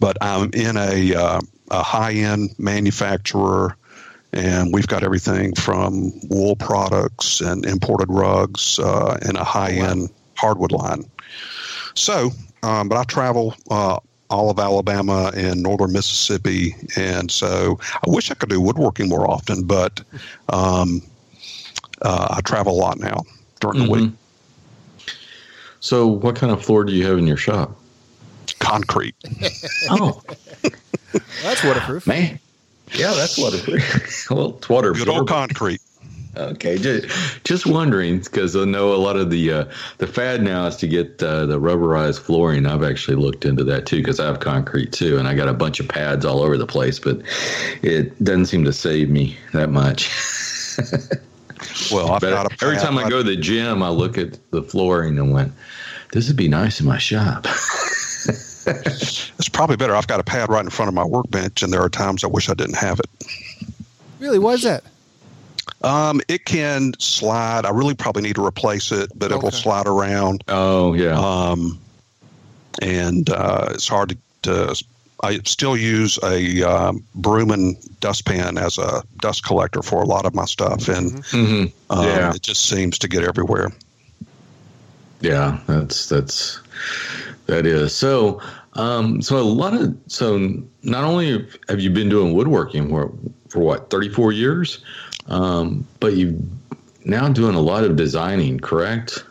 but I'm in a, uh, a high end manufacturer, and we've got everything from wool products and imported rugs uh, and a high end hardwood line. So, um, but I travel uh, all of Alabama and northern Mississippi, and so I wish I could do woodworking more often, but um, uh, I travel a lot now during the Mhm. week. So, what kind of floor do you have in your shop? Concrete. Oh, That's waterproof. man. Yeah, that's waterproof. well, it's water Good old concrete. Okay, just, just wondering because I know a lot of the uh, the fad now is to get uh, the rubberized flooring. I've actually looked into that too because I have concrete too, and I got a bunch of pads all over the place, but it doesn't seem to save me that much. Well, I've got a every time I go to the gym, I look at the flooring and went, "This would be nice in my shop." It's probably better. I've got a pad right in front of my workbench, and there are times I wish I didn't have it. Really? Why is that? Um, it can slide. I really probably need to replace it, but it will slide around. oh yeah, Um, and uh, it's hard to, to. I still use a um, Brooman dustpan as a dust collector for a lot of my stuff, and hmm um, Yeah. it just seems to get everywhere. yeah. That's that's that is so. Um, so a lot of so not only have you been doing woodworking for for what thirty four years, um, but you now doing a lot of designing, correct?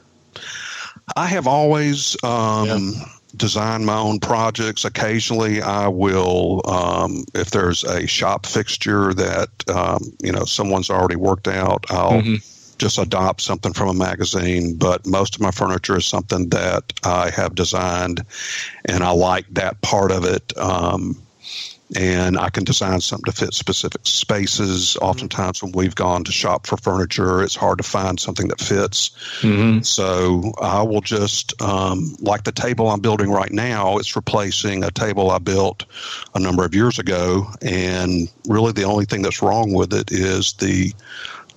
I have always um, designed my own projects. Occasionally, I will, um, if there's a shop fixture that um, you know someone's already worked out, I'll Mhm. Just adopt something from a magazine. But most of my furniture is something that I have designed, and I like that part of it. Um, and I can design something to fit specific spaces. Oftentimes, when we've gone to shop for furniture, it's hard to find something that fits. Mm-hmm. So I will just, um, like the table I'm building right now, it's replacing a table I built a number of years ago. And really, the only thing that's wrong with it is the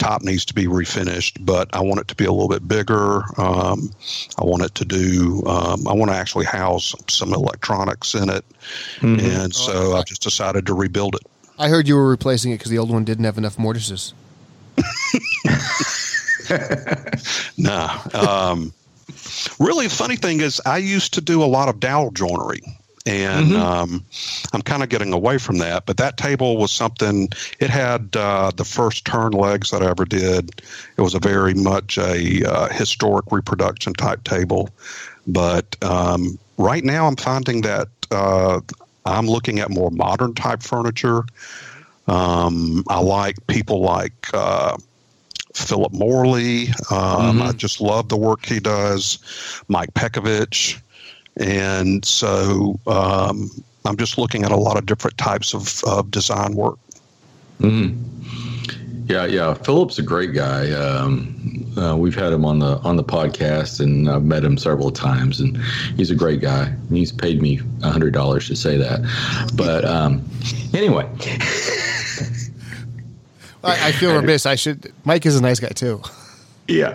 top needs to be refinished, but I want it to be a little bit bigger. Um, I want it to do, um, I want to actually house some electronics in it. Mm-hmm. And so I've just decided to rebuild it. I heard you were replacing it because the old one didn't have enough mortises. Nah. Um, really, the funny thing is, I used to do a lot of dowel joinery. And um, I'm kind of getting away from that. But that table was something, it had uh, the first turn legs that I ever did. It was a very much a uh, historic reproduction type table. But um, right now, I'm finding that uh, I'm looking at more modern type furniture. Um, I like people like uh, Philip Morley. Um, I just love the work he does. Mike Pekovich. And so um, I'm just looking at a lot of different types of, of design work. Yeah, yeah. Philip's a great guy. Um, uh, we've had him on the on the podcast, and I've met him several times, and he's a great guy. And he's paid me a hundred dollars to say that. But um, anyway, I, I feel remiss. I should. Mike is a nice guy too. yeah,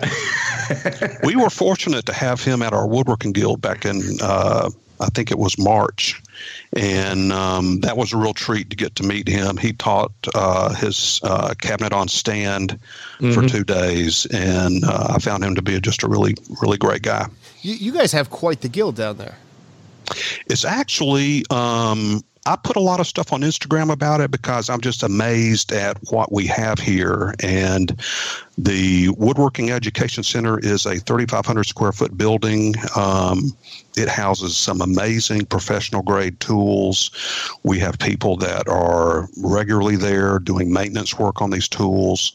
we were fortunate to have him at our woodworking guild back in uh, I think it was March, and um, that was a real treat to get to meet him. He taught uh, his uh, cabinet on stand for two days, and uh, I found him to be just a really really great guy. You, you guys have quite the guild down there. It's actually um, I put a lot of stuff on Instagram about it because I'm just amazed at what we have here. And the Woodworking Education Center is a 3,500 square foot building. Um, it houses some amazing professional grade tools. We have people that are regularly there doing maintenance work on these tools.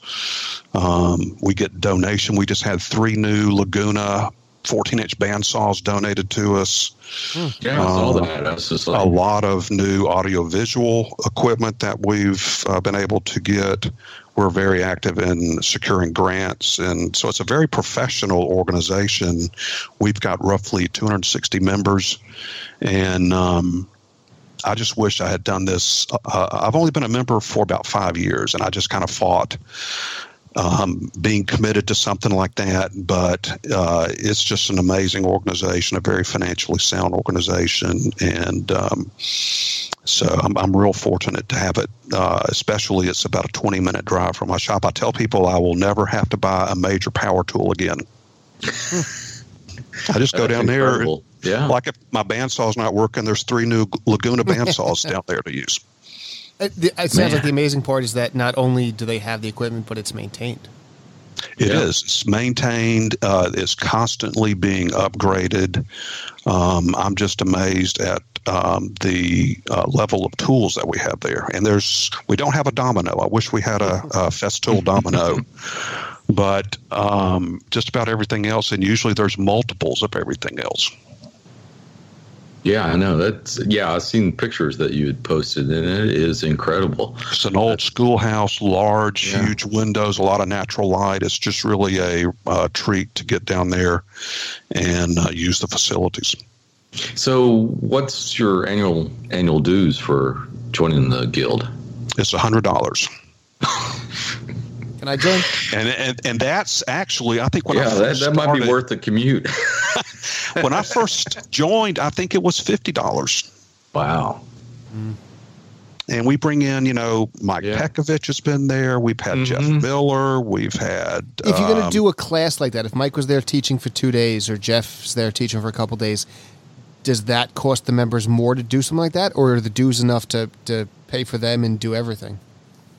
Um, we get donation. We just had three new Laguna 14 inch bandsaws donated to us yeah. I saw that. Just a lot of new audiovisual equipment that we've uh, been able to get. We're very active in securing grants, and so it's a very professional organization. We've got roughly 260 members, and um, I just wish I had done this. Uh, I've only been a member for about five years, and I just kind of fought um, being committed to something like that. But uh, it's just an amazing organization, a very financially sound organization, and um, so I'm, I'm real fortunate to have it. Uh, especially, it's about a 20 minute drive from my shop. I tell people I will never have to buy a major power tool again. I just go That's down there. Yeah. Like if my bandsaw's not working, there's three new Laguna bandsaws down there to use. It, the- it sounds Man. like the amazing part is that not only do they have the equipment, but it's maintained. It is. Yeah. It's maintained. Uh, it's constantly being upgraded. Um, I'm just amazed at um, the uh, level of tools that we have there. And there's we don't have a domino. I wish we had a, a Festool domino, but um, just about everything else. And usually there's multiples of everything else. Yeah, I know. That's yeah. I've seen pictures that you had posted, and it is incredible. It's an old schoolhouse, large, Yeah. huge windows, a lot of natural light. It's just really a uh, treat to get down there and uh, use the facilities. So, what's your annual annual dues for joining the guild? It's a hundred dollars, Can I join? and, and and that's actually I think when I yeah, that, first that might be worth the commute. when I first joined, I think it was fifty dollars. wow. And we bring in, you know, Mike Yeah. Pekovich has been there. We've had Jeff Mhm. Miller. We've had. If you're going to um, do a class like that, if Mike was there teaching for two days or Jeff's there teaching for a couple days, does that cost the members more to do something like that, or are the dues enough to, to pay for them and do everything?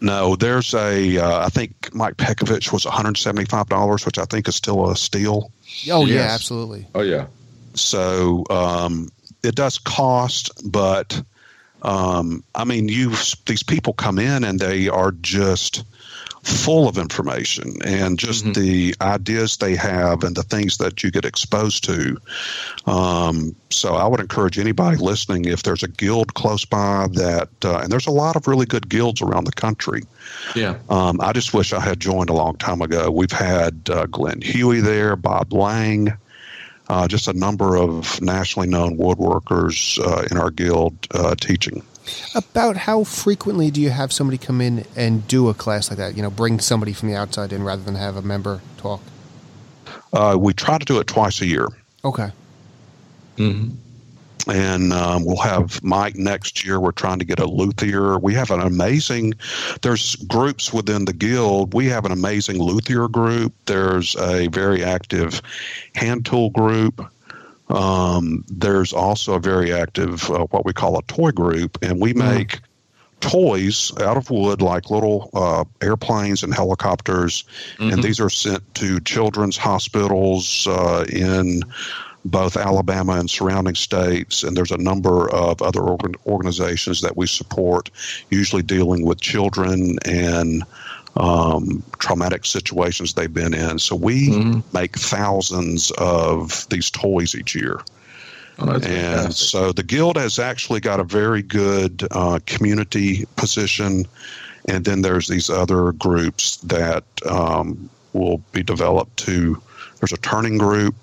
no, there's a. Uh, I think Mike Pekovich was one hundred seventy five dollars, which I think is still a steal. Oh yeah, absolutely. Oh yeah. So um, it does cost, but um, I mean, you these people come in and they are just full of information and just Mhm. the ideas they have and the things that you get exposed to. Um, so I would encourage anybody listening if there's a guild close by that, uh, and there's a lot of really good guilds around the country. Yeah. Um, I just wish I had joined a long time ago. We've had uh, Glen Huey there, Bob Lang, uh, just a number of nationally known woodworkers uh, in our guild uh, teaching. About how frequently do you have somebody come in and do a class like that? You know, bring somebody from the outside in rather than have a member talk. Uh, we try to do it twice a year. Okay. hmm and um, we'll have Mike next year. We're trying to get a luthier. We have an amazing. There's groups within the guild. We have an amazing luthier group. There's a very active hand tool group. Um, there's also a very active uh, what we call a toy group, and we make toys out of wood like little uh, airplanes and helicopters, Mhm. and these are sent to children's hospitals uh, in both Alabama and surrounding states. And there's a number of other organ- organizations that we support, usually dealing with children and um, traumatic situations they've been in. So we Mhm. make thousands of these toys each year. Oh, And fantastic. so the guild has actually got a very good uh, community position. And then there's these other groups that um, will be developed to, there's a turning group.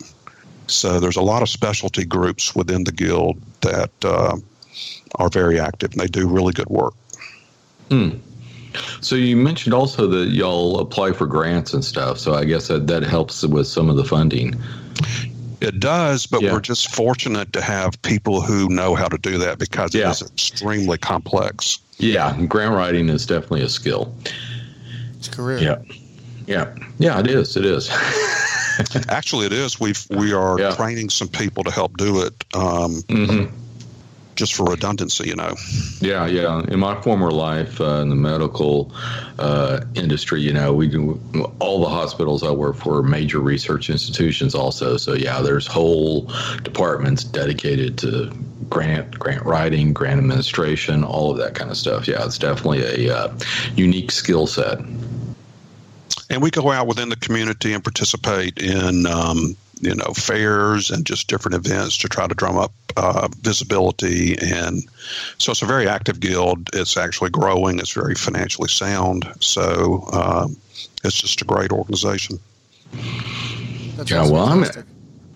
So there's a lot of specialty groups within the guild that uh, are very active and they do really good work. Hmm. So you mentioned also that y'all apply for grants and stuff. So I guess that, that helps with some of the funding. It does, but Yeah. we're just fortunate to have people who know how to do that because Yeah. it is extremely complex. Yeah, grant writing is definitely a skill. It's a career. Yeah. Yeah. Yeah, it is. It is. Actually, it is. We've we are Yeah. training some people to help do it, um, hmm just for redundancy. You know, Yeah, yeah. In my former life uh, in the medical uh, industry, you know, we do all the hospitals I work for are major research institutions also. So yeah, there's whole departments dedicated to grant, grant writing, grant administration, all of that kind of stuff. Yeah, it's definitely a uh, unique skill set. And we go out within the community and participate in um, you know fairs and just different events to try to drum up uh, visibility. And so it's a very active guild. It's actually growing. It's very financially sound. So um, it's just a great organization. That's Yeah, also well, I'm-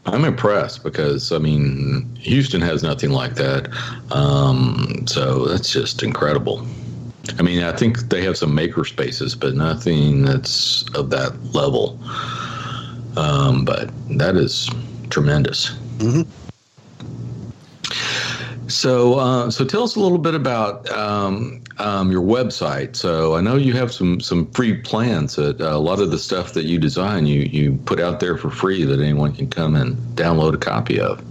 I'm impressed because I mean Houston has nothing like that, um, so that's just incredible. I mean, I think they have some maker spaces, but nothing that's of that level. Um, but that is tremendous. Mhm. So, uh, so tell us a little bit about um, um, your website. So, I know you have some some free plans that uh, a lot of the stuff that you design, you you put out there for free that anyone can come and download a copy of.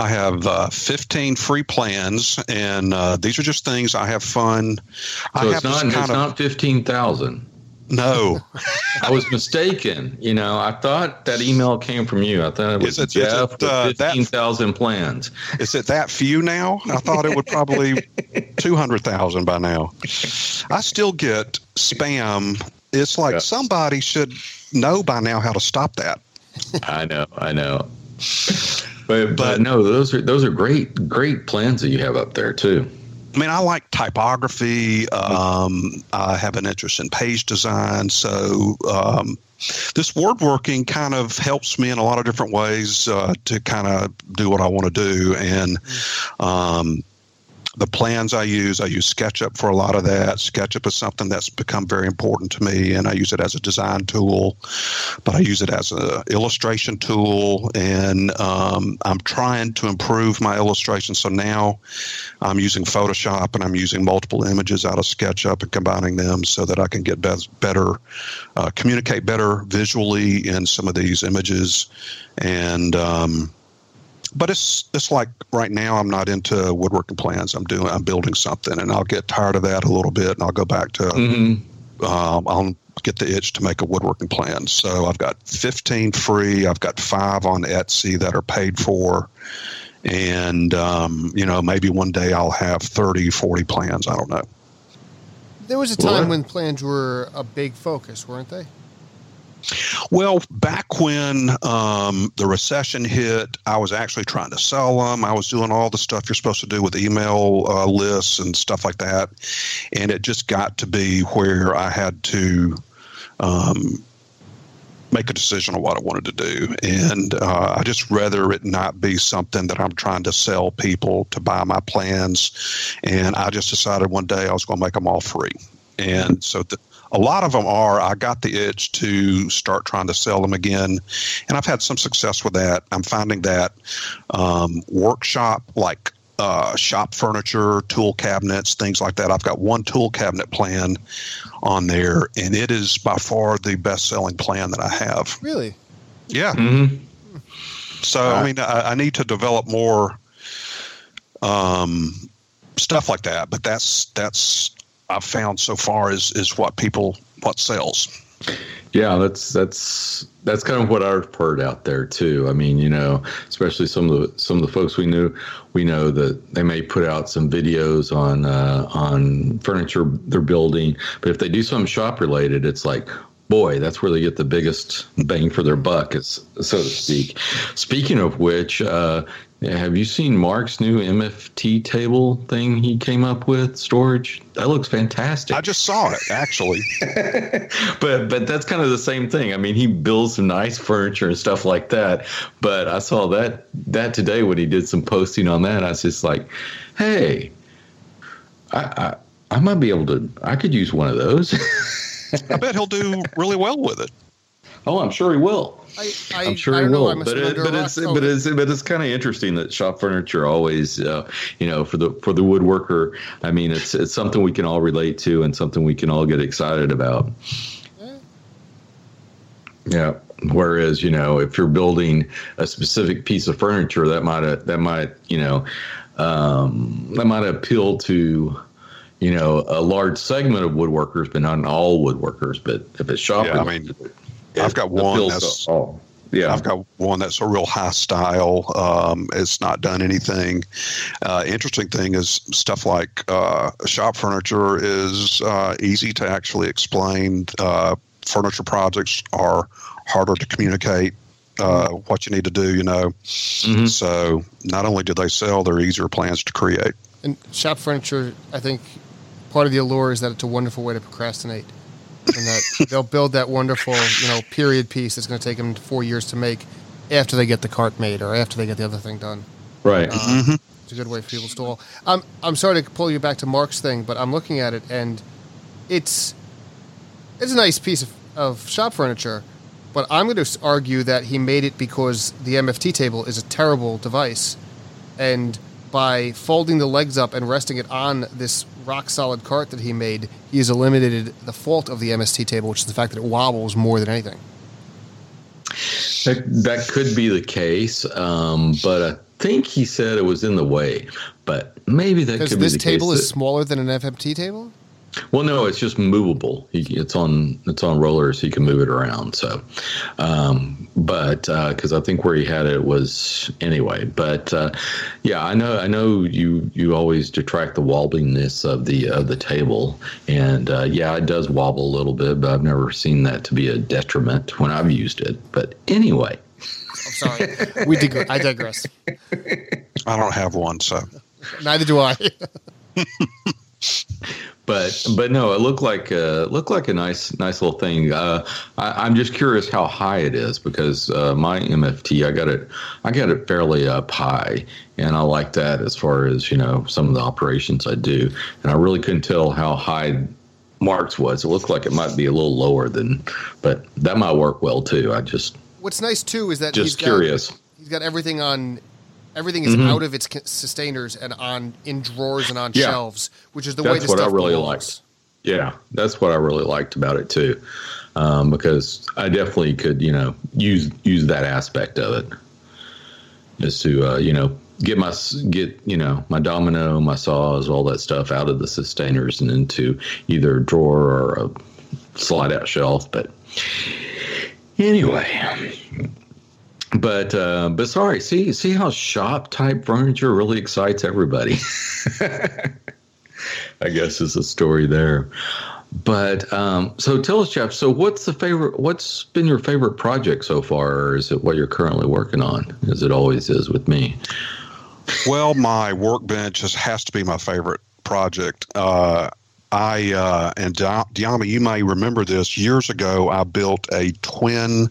I have uh, 15 free plans, and uh, these are just things I have fun. So I it's have not it's of not fifteen thousand. No, I was mistaken. You know, I thought that email came from you. I thought it was Is it- Jeff it, uh, fifteen thousand plans. is it that few now? I thought it would probably two hundred thousand by now. I still get spam. It's like Yeah. somebody should know by now how to stop that. I know, I know. But, but But- no, those are those are great great plans that you have up there too. I mean, I like typography. Um, I have an interest in page design. So um, this word working kind of helps me in a lot of different ways uh, to kind of do what I want to do. And um, the plans I use, I use SketchUp for a lot of that. SketchUp is something that's become very important to me, and I use it as a design tool, but I use it as an illustration tool, and um, I'm trying to improve my illustration. So now I'm using Photoshop and I'm using multiple images out of SketchUp and combining them so that I can get be- better, uh, communicate better visually in some of these images, and um, but it's it's like right now I'm not into woodworking plans. I'm doing I'm building something, and I'll get tired of that a little bit, and I'll go back to Mm-hmm. um, I'll get the itch to make a woodworking plan. So I've got 15 free. I've got five on Etsy that are paid for. And, um, you know, maybe one day I'll have 30, 40 plans. I don't know. There was a time What? when plans were a big focus, weren't they? Well, back when um, the recession hit, I was actually trying to sell them. I was doing all the stuff you're supposed to do with email uh, lists and stuff like that. And it just got to be where I had to um, make a decision on what I wanted to do. And uh, I just rather it not be something that I'm trying to sell people to buy my plans. And I just decided one day I was going to make them all free. And so the, a lot of them are. I got the itch to start trying to sell them again, and I've had some success with that. I'm finding that um, workshop, like uh, shop furniture, tool cabinets, things like that. I've got one tool cabinet plan on there, and it is by far the best selling plan that I have. Really? Yeah. Mm-hmm. So I mean, I, I need to develop more um, stuff like that. But that's that's I've found so far is is what people what sells. Yeah, that's that's that's kind of what I've heard out there too. I mean, you know, especially some of the some of the folks we knew, we know that they may put out some videos on uh, on furniture they're building, but if they do something shop related, it's like, boy, that's where they get the biggest bang for their buck, so to speak. Speaking of which, uh, have you seen Mark's new MFT table thing he came up with? Storage that looks fantastic I just saw it actually. but but that's kind of the same thing. I mean, he builds some nice furniture and stuff like that. But I saw that that today when he did some posting on that. I was just like, hey, I I, I might be able to. I could use one of those. I bet he'll do really well with it. Oh, I'm sure he will. I, I, I'm sure I he don't know. I will. But it, but it's Oh, but it's but it's kind of interesting that shop furniture always, uh, you know, for the for the woodworker. I mean, it's it's something we can all relate to and something we can all get excited about. Yeah. Whereas, you know, if you're building a specific piece of furniture, that might that might you know um, that might appeal to you know a large segment of woodworkers, but not all woodworkers. But if it's shop, Yeah, I mean, I've got one that's- to all. Yeah, I've got one that's a real high style. Um, it's not done anything. Uh, interesting thing is stuff like uh, shop furniture is uh, easy to actually explain. Uh, furniture projects are harder to communicate uh, what you need to do. You know, Mhm. so not only do they sell, they're easier plans to create. And shop furniture, I think part of the allure is that it's a wonderful way to procrastinate. And that they'll build that wonderful, you know, period piece that's going to take them four years to make after they get the cart made or after they get the other thing done. right. Mm-hmm. It's a good way for people to stall. I'm I'm sorry to pull you back to Mark's thing, but I'm looking at it and it's it's a nice piece of, of shop furniture, but I'm going to argue that he made it because the MFT table is a terrible device, and by folding the legs up and resting it on this rock solid cart that he made, he has eliminated the fault of the MFT table, which is the fact that it wobbles more than anything. That, that could be the case, um, but I think he said it was in the way. But maybe that could this be the table case. is smaller than an FMT table. Well, no, it's just movable. It's on it's on rollers. He can move it around. So, um, but because uh, I think where he had it was anyway. But uh, yeah, I know I know you you always detract the wobbliness of the of the table, and uh, yeah, it does wobble a little bit. But I've never seen that to be a detriment when I've used it. But anyway. I'm sorry. We dig- I digress. I don't have one, so neither do I. but but no, it looked like uh, looked like a nice nice little thing. Uh, I, am just curious how high it is because uh, my MFT I got it I got it fairly up high, and I like that as far as you know some of the operations I do, and I really couldn't tell how high Mark's was. It looked like it might be a little lower than, but that might work well too. I just what's nice too is that just curious. Got, he's got everything on everything is mm-hmm. out of its Systainers and on in drawers and on yeah. shelves, which is the that's way the what stuff I really belongs. liked. Yeah, that's what I really liked about it too, um, because I definitely could you know use use that aspect of it, just to uh, you know get my get you know my domino, my saws, all that stuff out of the Systainers and into either a drawer or a slide out shelf. But anyway, but uh, but sorry, see see how shop type furniture really excites everybody. I guess is the story there. But um, so tell us, Jeff. So what's the favorite? What's been your favorite project so far, or is it what you're currently working on? As it always is with me. Well, my workbench just has to be my favorite project. Uh, I uh, and Dyami, you may remember this. Years ago, I built a twin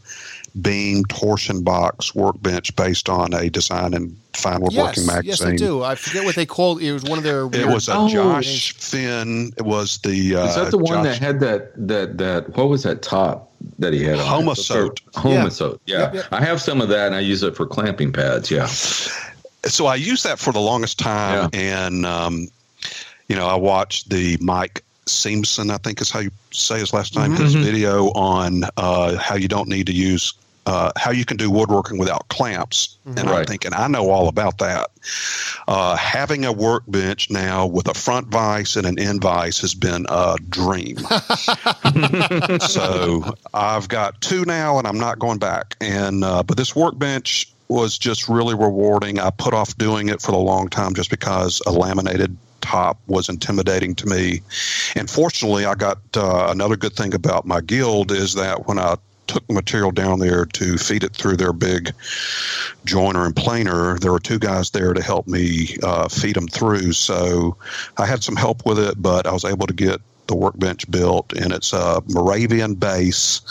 beam torsion box workbench based on a design and fine woodworking yes, magazine. Yes, I do. I forget what they called it. was one of their. It was a oh, Josh Finn. It was the. Uh, Is that the one Josh, that had that that that? What was that top that he had? Homasote. Homasote. Yeah, yeah. Yep, yep. I have some of that, and I use it for clamping pads. Yeah. So I used that for the longest time, yeah. and um, you know, I watched the Mike Siemsen, I think is how you say his last name, mm-hmm. his video on uh, how you don't need to use uh, how you can do woodworking without clamps. Mm-hmm. And right. I'm thinking, I know all about that. Uh, having a workbench now with a front vise and an end vise has been a dream. so I've got two now, and I'm not going back. And uh, but this workbench was just really rewarding. I put off doing it for a long time just because a laminated top was intimidating to me. And fortunately, I got uh, another good thing about my guild is that when I took the material down there to feed it through their big joiner and planer. There were two guys there to help me uh, feed them through. So I had some help with it, but I was able to get the workbench built, and it's a Moravian base,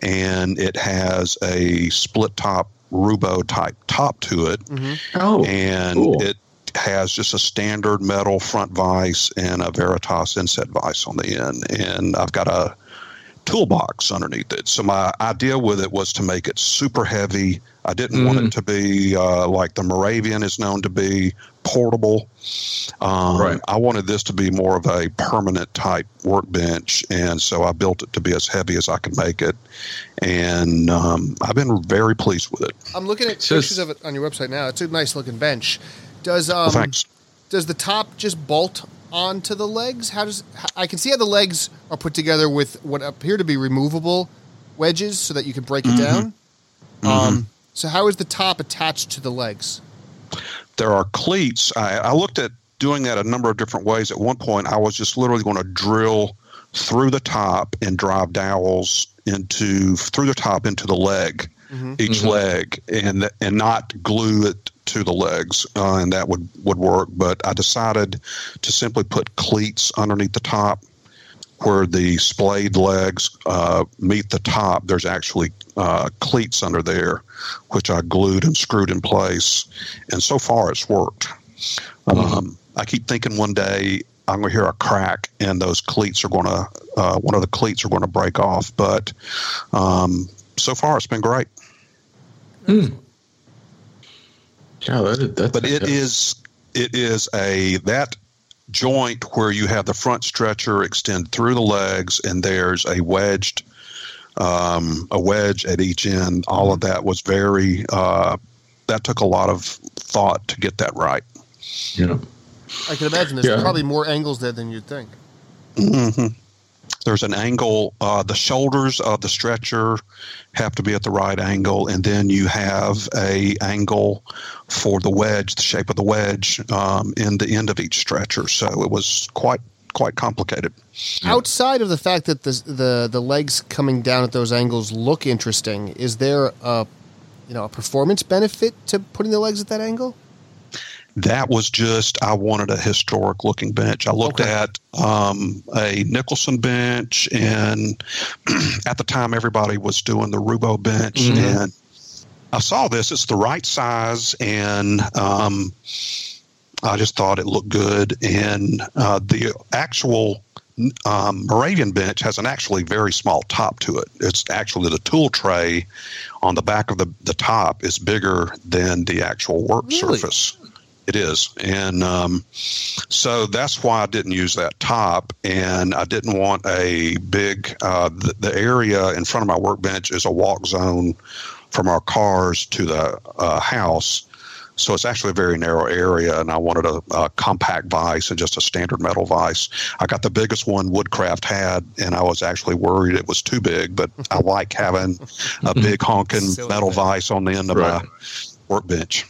and it has a split top Roubo type top to it. Mm-hmm. Oh, and cool. it has just a standard metal front vise and a Veritas inset vise on the end. And I've got a toolbox underneath it. So my idea with it was to make it super heavy. I didn't mm-hmm. want it mm. to be uh, like the Moravian is known to be portable. Um, right. I wanted this to be more of a permanent type workbench, and so I built it to be as heavy as I could make it. And um, I've been very pleased with it. I'm looking at pictures of it on your website now. It's a nice looking bench. Does um, well, thanks. does the top just bolt onto the legs? How does I can see how the legs are put together with what appear to be removable wedges so that you can break it mm-hmm. down. Mm-hmm. Um, so how is the top attached to the legs? There are cleats. I, I looked at doing that a number of different ways. At one point, I was just literally going to drill through the top and drive dowels into through the top into the leg, mm-hmm. each mm-hmm. leg, and and not glue it to the legs, uh, and that would, would work. But I decided to simply put cleats underneath the top where the splayed legs uh, meet the top. There's actually uh, cleats under there, which I glued and screwed in place. And so far, it's worked. Mm-hmm. Um, I keep thinking one day I'm going to hear a crack and those cleats are going to, uh, one of the cleats are going to break off. But um, so far, it's been great. Mm. Yeah, that, that, but it is it is a that joint where you have the front stretcher extend through the legs, and there's a wedged um, a wedge at each end. All of that was very uh, that took a lot of thought to get that right. Yeah, I can imagine there's yeah. probably more angles there than you'd think. hmm There's an angle. Uh, the shoulders of the stretcher have to be at the right angle, and then you have a angle for the wedge, the shape of the wedge, um, in the end of each stretcher. So it was quite quite complicated. Outside of the fact that the the the legs coming down at those angles look interesting, is there a you know a performance benefit to putting the legs at that angle? That was just I wanted a historic looking bench. I looked Okay. at um, a Nicholson bench, and at the time everybody was doing the Roubo bench, Mhm. and I saw this. It's the right size, and um, I just thought it looked good. And uh, the actual um, Moravian bench has an actually very small top to it. It's actually the tool tray on the back of the, the top is bigger than the actual work Really? surface. It is. And um, so that's why I didn't use that top. And I didn't want a big, uh, the, the area in front of my workbench is a walk zone from our cars to the uh, house. So it's actually a very narrow area, and I wanted a, a compact vise and just a standard metal vise. I got the biggest one Woodcraft had, and I was actually worried it was too big, but I like having a big honking metal thing. vise on the end of Right. my workbench.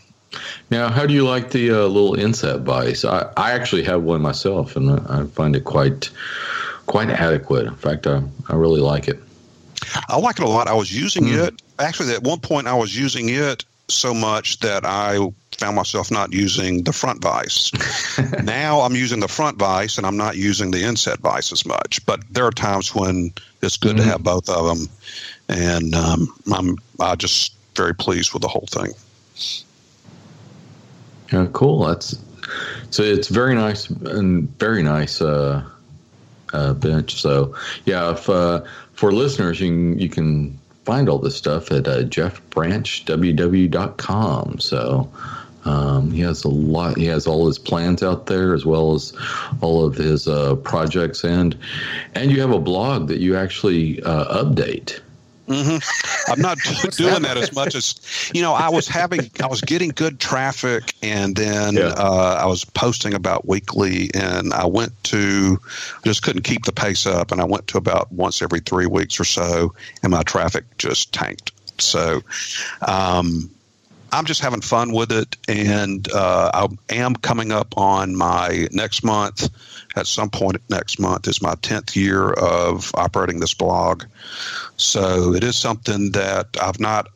Now, how do you like the uh, little inset vise? I, I actually have one myself, and I find it quite quite adequate. In fact, I, I really like it. I like it a lot. I was using Mm. it. Actually, at one point, I was using it so much that I found myself not using the front vise. now I'm using the front vise and I'm not using the inset vise as much. But there are times when it's good to Mhm. have both of them. And um, I'm I just very pleased with the whole thing. Yeah, cool. That's so it's very nice and very nice uh, uh, bench. So yeah, if uh, for listeners, you can you can find all this stuff at uh, jeffbranchww.com. So um, he has a lot. He has all his plans out there as well as all of his uh, projects and and you have a blog that you actually uh, update. Hmm I'm not doing that as much as you know. I was having, I was getting good traffic, and then Yeah. uh, I was posting about weekly, and I went to just couldn't keep the pace up, and I went to about once every three weeks or so, and my traffic just tanked. So, um, I'm just having fun with it, and uh, I am coming up on my next month. At some point next month is my tenth year of operating this blog. So it is something that I've not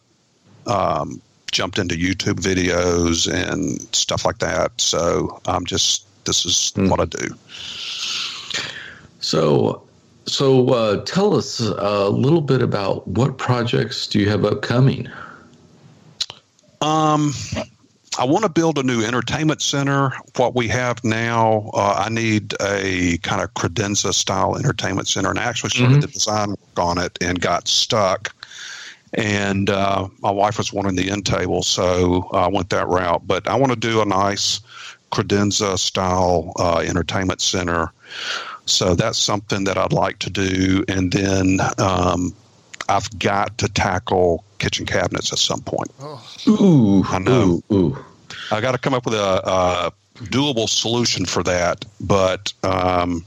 um, jumped into YouTube videos and stuff like that. So I'm just this is Hmm. what I do. So, so uh, tell us a little bit about what projects do you have upcoming? Um, I want to build a new entertainment center. What we have now, uh, I need a kind of credenza style entertainment center, and I actually started Mhm. the design work on it and got stuck. And uh, my wife was wanting the end table, so I went that route. But I want to do a nice credenza style uh, entertainment center. So that's something that I'd like to do. And then um, I've got to tackle kitchen cabinets at some point. Oh, Ooh, I know. Ooh, ooh. I got to come up with a, a doable solution for that, but um,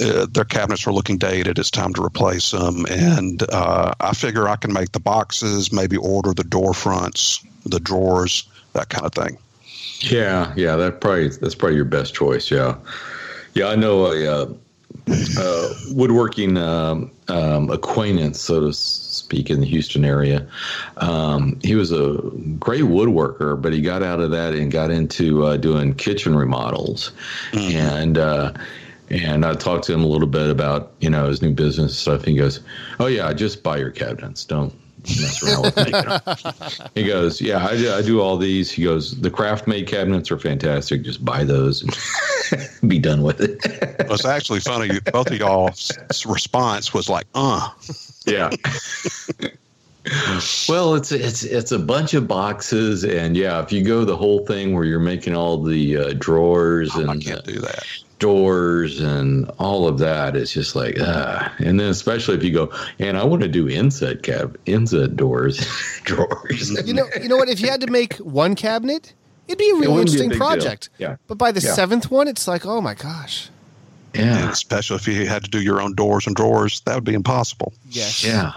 uh, their cabinets are looking dated. It's time to replace them, and uh, I figure I can make the boxes, maybe order the door fronts, the drawers, that kind of thing. Yeah, yeah, that probably that's probably your best choice. Yeah, yeah, I know uh, uh, woodworking um, um, acquaintance, so to speak, in the Houston area. Um, he was a great woodworker, but he got out of that and got into uh, doing kitchen remodels, and. Uh, and I talked to him a little bit about you know his new business stuff. He goes, "Oh yeah, just buy your cabinets. Don't mess around with me." He goes, "Yeah, I do, I do all these." He goes, "The KraftMaid cabinets are fantastic. Just buy those and be done with it." It's actually funny. Both of y'all's response was like, "Uh." yeah. well, it's it's it's a bunch of boxes, and yeah, if you go the whole thing where you're making all the uh, drawers I and can't uh, do that. Doors and all of that, it's just like ah. And then especially if you go, and I want to do inset cab inset doors, drawers. you know, you know what? If you had to make one cabinet, it'd be a really wouldn't a interesting deal. project. Yeah. But by the Yeah. seventh one, it's like, oh my gosh. Yeah. And especially if you had to do your own doors and drawers, that would be impossible. Yes. Yeah.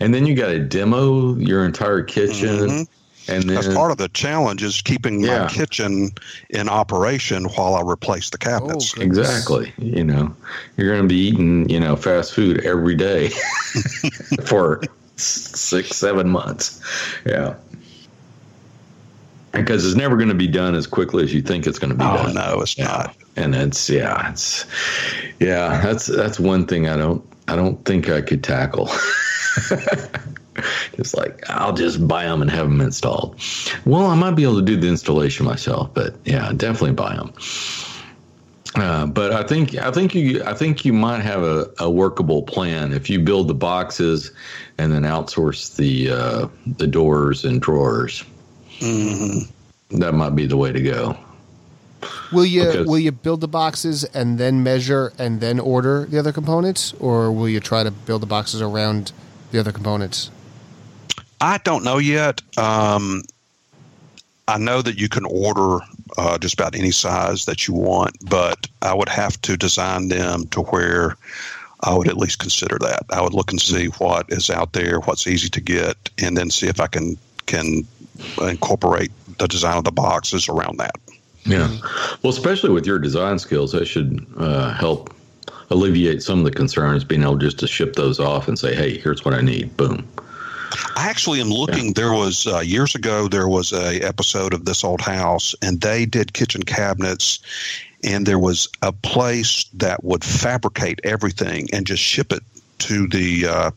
And then you got to demo your entire kitchen. Mhm. And then, That's part of the challenge is keeping Yeah. my kitchen in operation while I replace the oh, cabinets. Oh, exactly. You know, you're going to be eating, you know, fast food every day for six, seven months. Yeah. Because it's never going to be done as quickly as you think it's going to be oh done. no, it's Yeah. not. And it's yeah, it's yeah, that's that's one thing I don't I don't think I could tackle. just like I'll just buy them and have them installed. Well, I might be able to do the installation myself, but yeah, definitely buy them. Uh, but I think I think you I think you might have a, a workable plan if you build the boxes and then outsource the uh, the doors and drawers. hmm That might be the way to go. Will you Because- will you build the boxes and then measure and then order the other components, or will you try to build the boxes around the other components? I don't know yet. Um, I know that you can order uh, just about any size that you want, but I would have to design them to where I would at least consider that. I would look and see what is out there, what's easy to get, and then see if I can can incorporate the design of the boxes around that. Yeah. Well, especially with your design skills, that should uh, help alleviate some of the concerns. Being able just to ship those off and say, "Hey, here's what I need." Boom. I actually am looking. There was uh, years ago. There was a episode of This Old House, and they did kitchen cabinets, and there was a place that would fabricate everything and just ship it to the uh,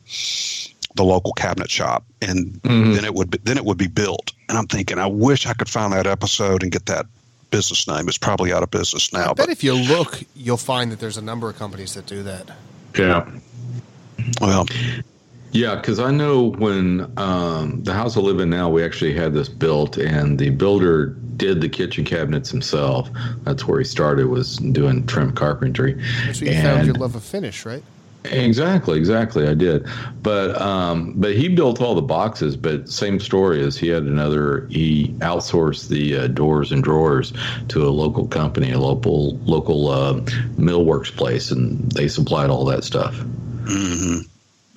the local cabinet shop, and Mhm. then it would be, then it would be built. And I'm thinking, I wish I could find that episode and get that business name. It's probably out of business now, I bet but if you look, you'll find that there's a number of companies that do that. Yeah. well, Yeah, because I know when um, the house I live in now, we actually had this built, and the builder did the kitchen cabinets himself. That's where he started was doing trim carpentry. So you found your love of finish, right? Exactly, exactly. I did, but um, but he built all the boxes. But same story as he had another. He outsourced the uh, doors and drawers to a local company, a local local uh, millworks place, and they supplied all that stuff. mhm.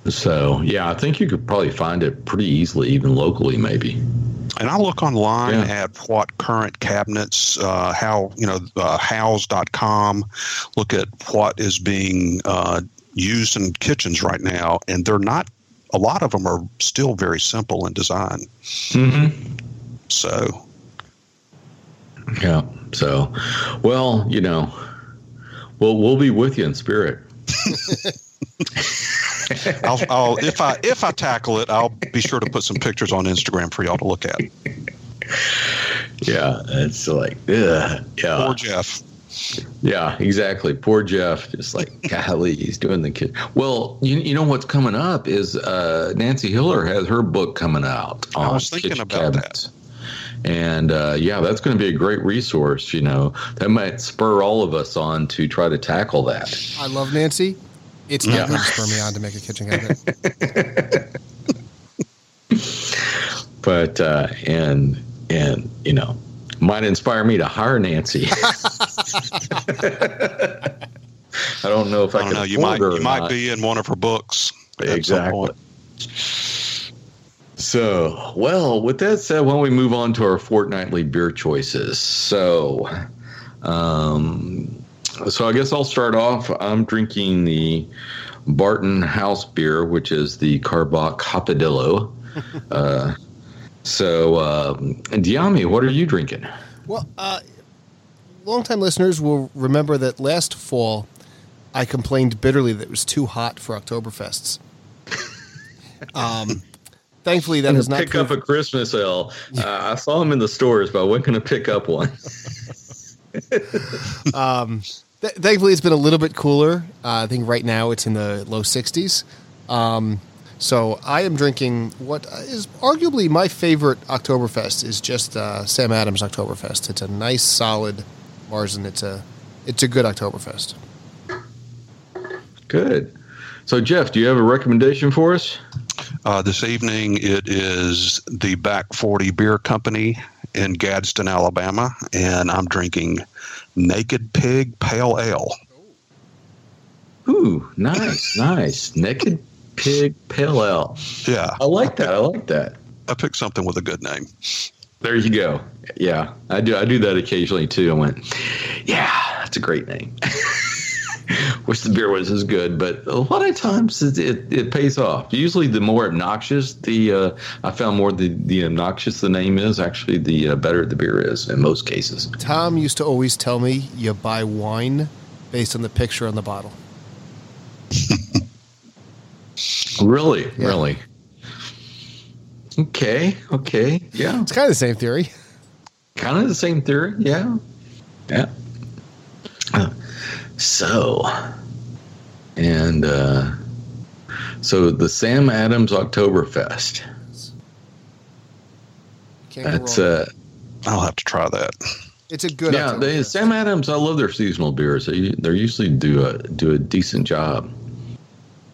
So yeah, I think you could probably find it pretty easily, even locally, maybe. And I look online Yeah. at what current cabinets, uh, how, you know, uh, houzz.com, look at what is being uh, used in kitchens right now. And they're not, a lot of them are still very simple in design. Mm-hmm. So, Yeah. So, well, you know, we'll we'll be with you in spirit. I'll, I'll, if I if I tackle it, I'll be sure to put some pictures on Instagram for y'all to look at. Yeah, it's like, ugh, yeah. Poor Jeff. Yeah, exactly. Poor Jeff, just like golly, he's doing the kid. Well, you you know what's coming up is uh, Nancy Hiller has her book coming out. I was thinking kitchen about that. And uh, yeah, that's going to be a great resource. You know, that might spur all of us on to try to tackle that. I love Nancy. It's not Yeah. going to spur me on to make a kitchen cabinet. But uh, and and you know, might inspire me to hire Nancy. I don't know if I, I don't can know. You might her you might not. be in one of her books. at some Exactly. point. So, well, with that said, why don't we move on to our fortnightly beer choices? So, um, so I guess I'll start off. I'm drinking the Barton House beer, which is the Karbach Hopadillo. uh, so, uh, Dyami, what are you drinking? well, uh, longtime listeners will remember that last fall I complained bitterly that it was too hot for Oktoberfests. Um, thankfully, that has not pick up proved- a Christmas ale. Uh, I saw them in the stores, but I wasn't going to pick up one. um, th- thankfully, it's been a little bit cooler. Uh, I think right now it's in the low 60s. Um, so I am drinking what is arguably my favorite Oktoberfest is just uh, Sam Adams Oktoberfest. It's a nice, solid Marzen. It's a it's a good Oktoberfest. Good. So, Jeff, do you have a recommendation for us? Uh, this evening, it is the Back 40 Beer Company in Gadsden, Alabama, and I'm drinking Naked Pig Pale Ale. Ooh, nice, nice. Naked Pig Pale Ale. Yeah, I like that. I like that. I picked something with a good name. There you go. Yeah, I do. I do that occasionally too. I went, yeah, that's a great name. Wish the beer was as good, but a lot of times it, it, it pays off. Usually, the more obnoxious the uh, I found more the, the obnoxious the name is, actually, the uh, better the beer is in most cases. Tom used to always tell me you buy wine based on the picture on the bottle. Really, Yeah. really. Okay, okay, yeah, It's kind of the same theory. kind of the same theory. Yeah, yeah. So, and uh, so the Sam Adams Oktoberfest. Can't That's wrong. uh, I'll have to try that. it's a good. yeah. They, Sam Adams. I love their seasonal beers. They they usually do a do a decent job.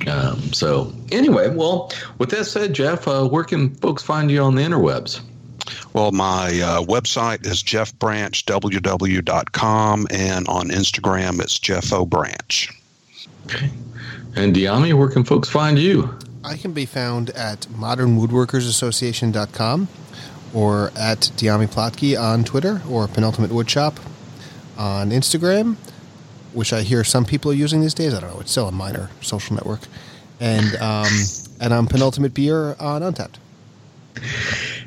Um, so anyway, well, with that said, Jeff, uh, where can folks find you on the interwebs? Well, my uh, website is jeffbranchww.com, and on Instagram it's Jeff O Branch. Okay. And Dyami, where can folks find you? I can be found at modernwoodworkersassociation.com or at Dyami Plotke on Twitter or Penultimate Woodshop on Instagram, which I hear some people are using these days. I don't know. It's still a minor social network. And um, and I'm Penultimate Beer on Untappd.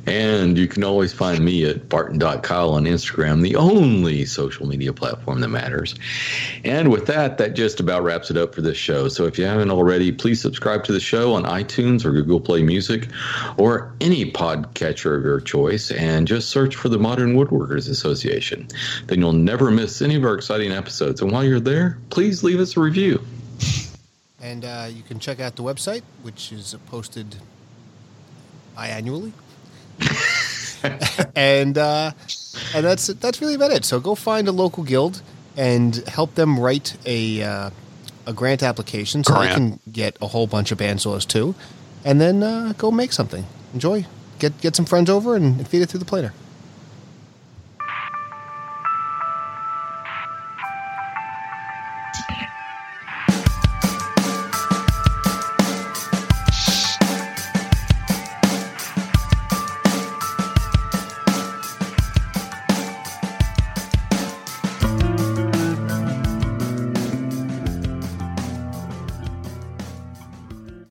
And you can always find me at barton.kyle on Instagram, the only social media platform that matters. And with that, that just about wraps it up for this show. So if you haven't already, please subscribe to the show on iTunes or Google Play Music or any podcatcher of your choice and just search for the Modern Woodworkers Association. Then you'll never miss any of our exciting episodes. And while you're there, please leave us a review. And uh, you can check out the website, which is posted biannually. and uh, and that's that's really about it. So go find a local guild and help them write a uh, a grant application so they can get a whole bunch of bandsaws too, and then uh, go make something. Enjoy. Get get some friends over and feed it through the planer.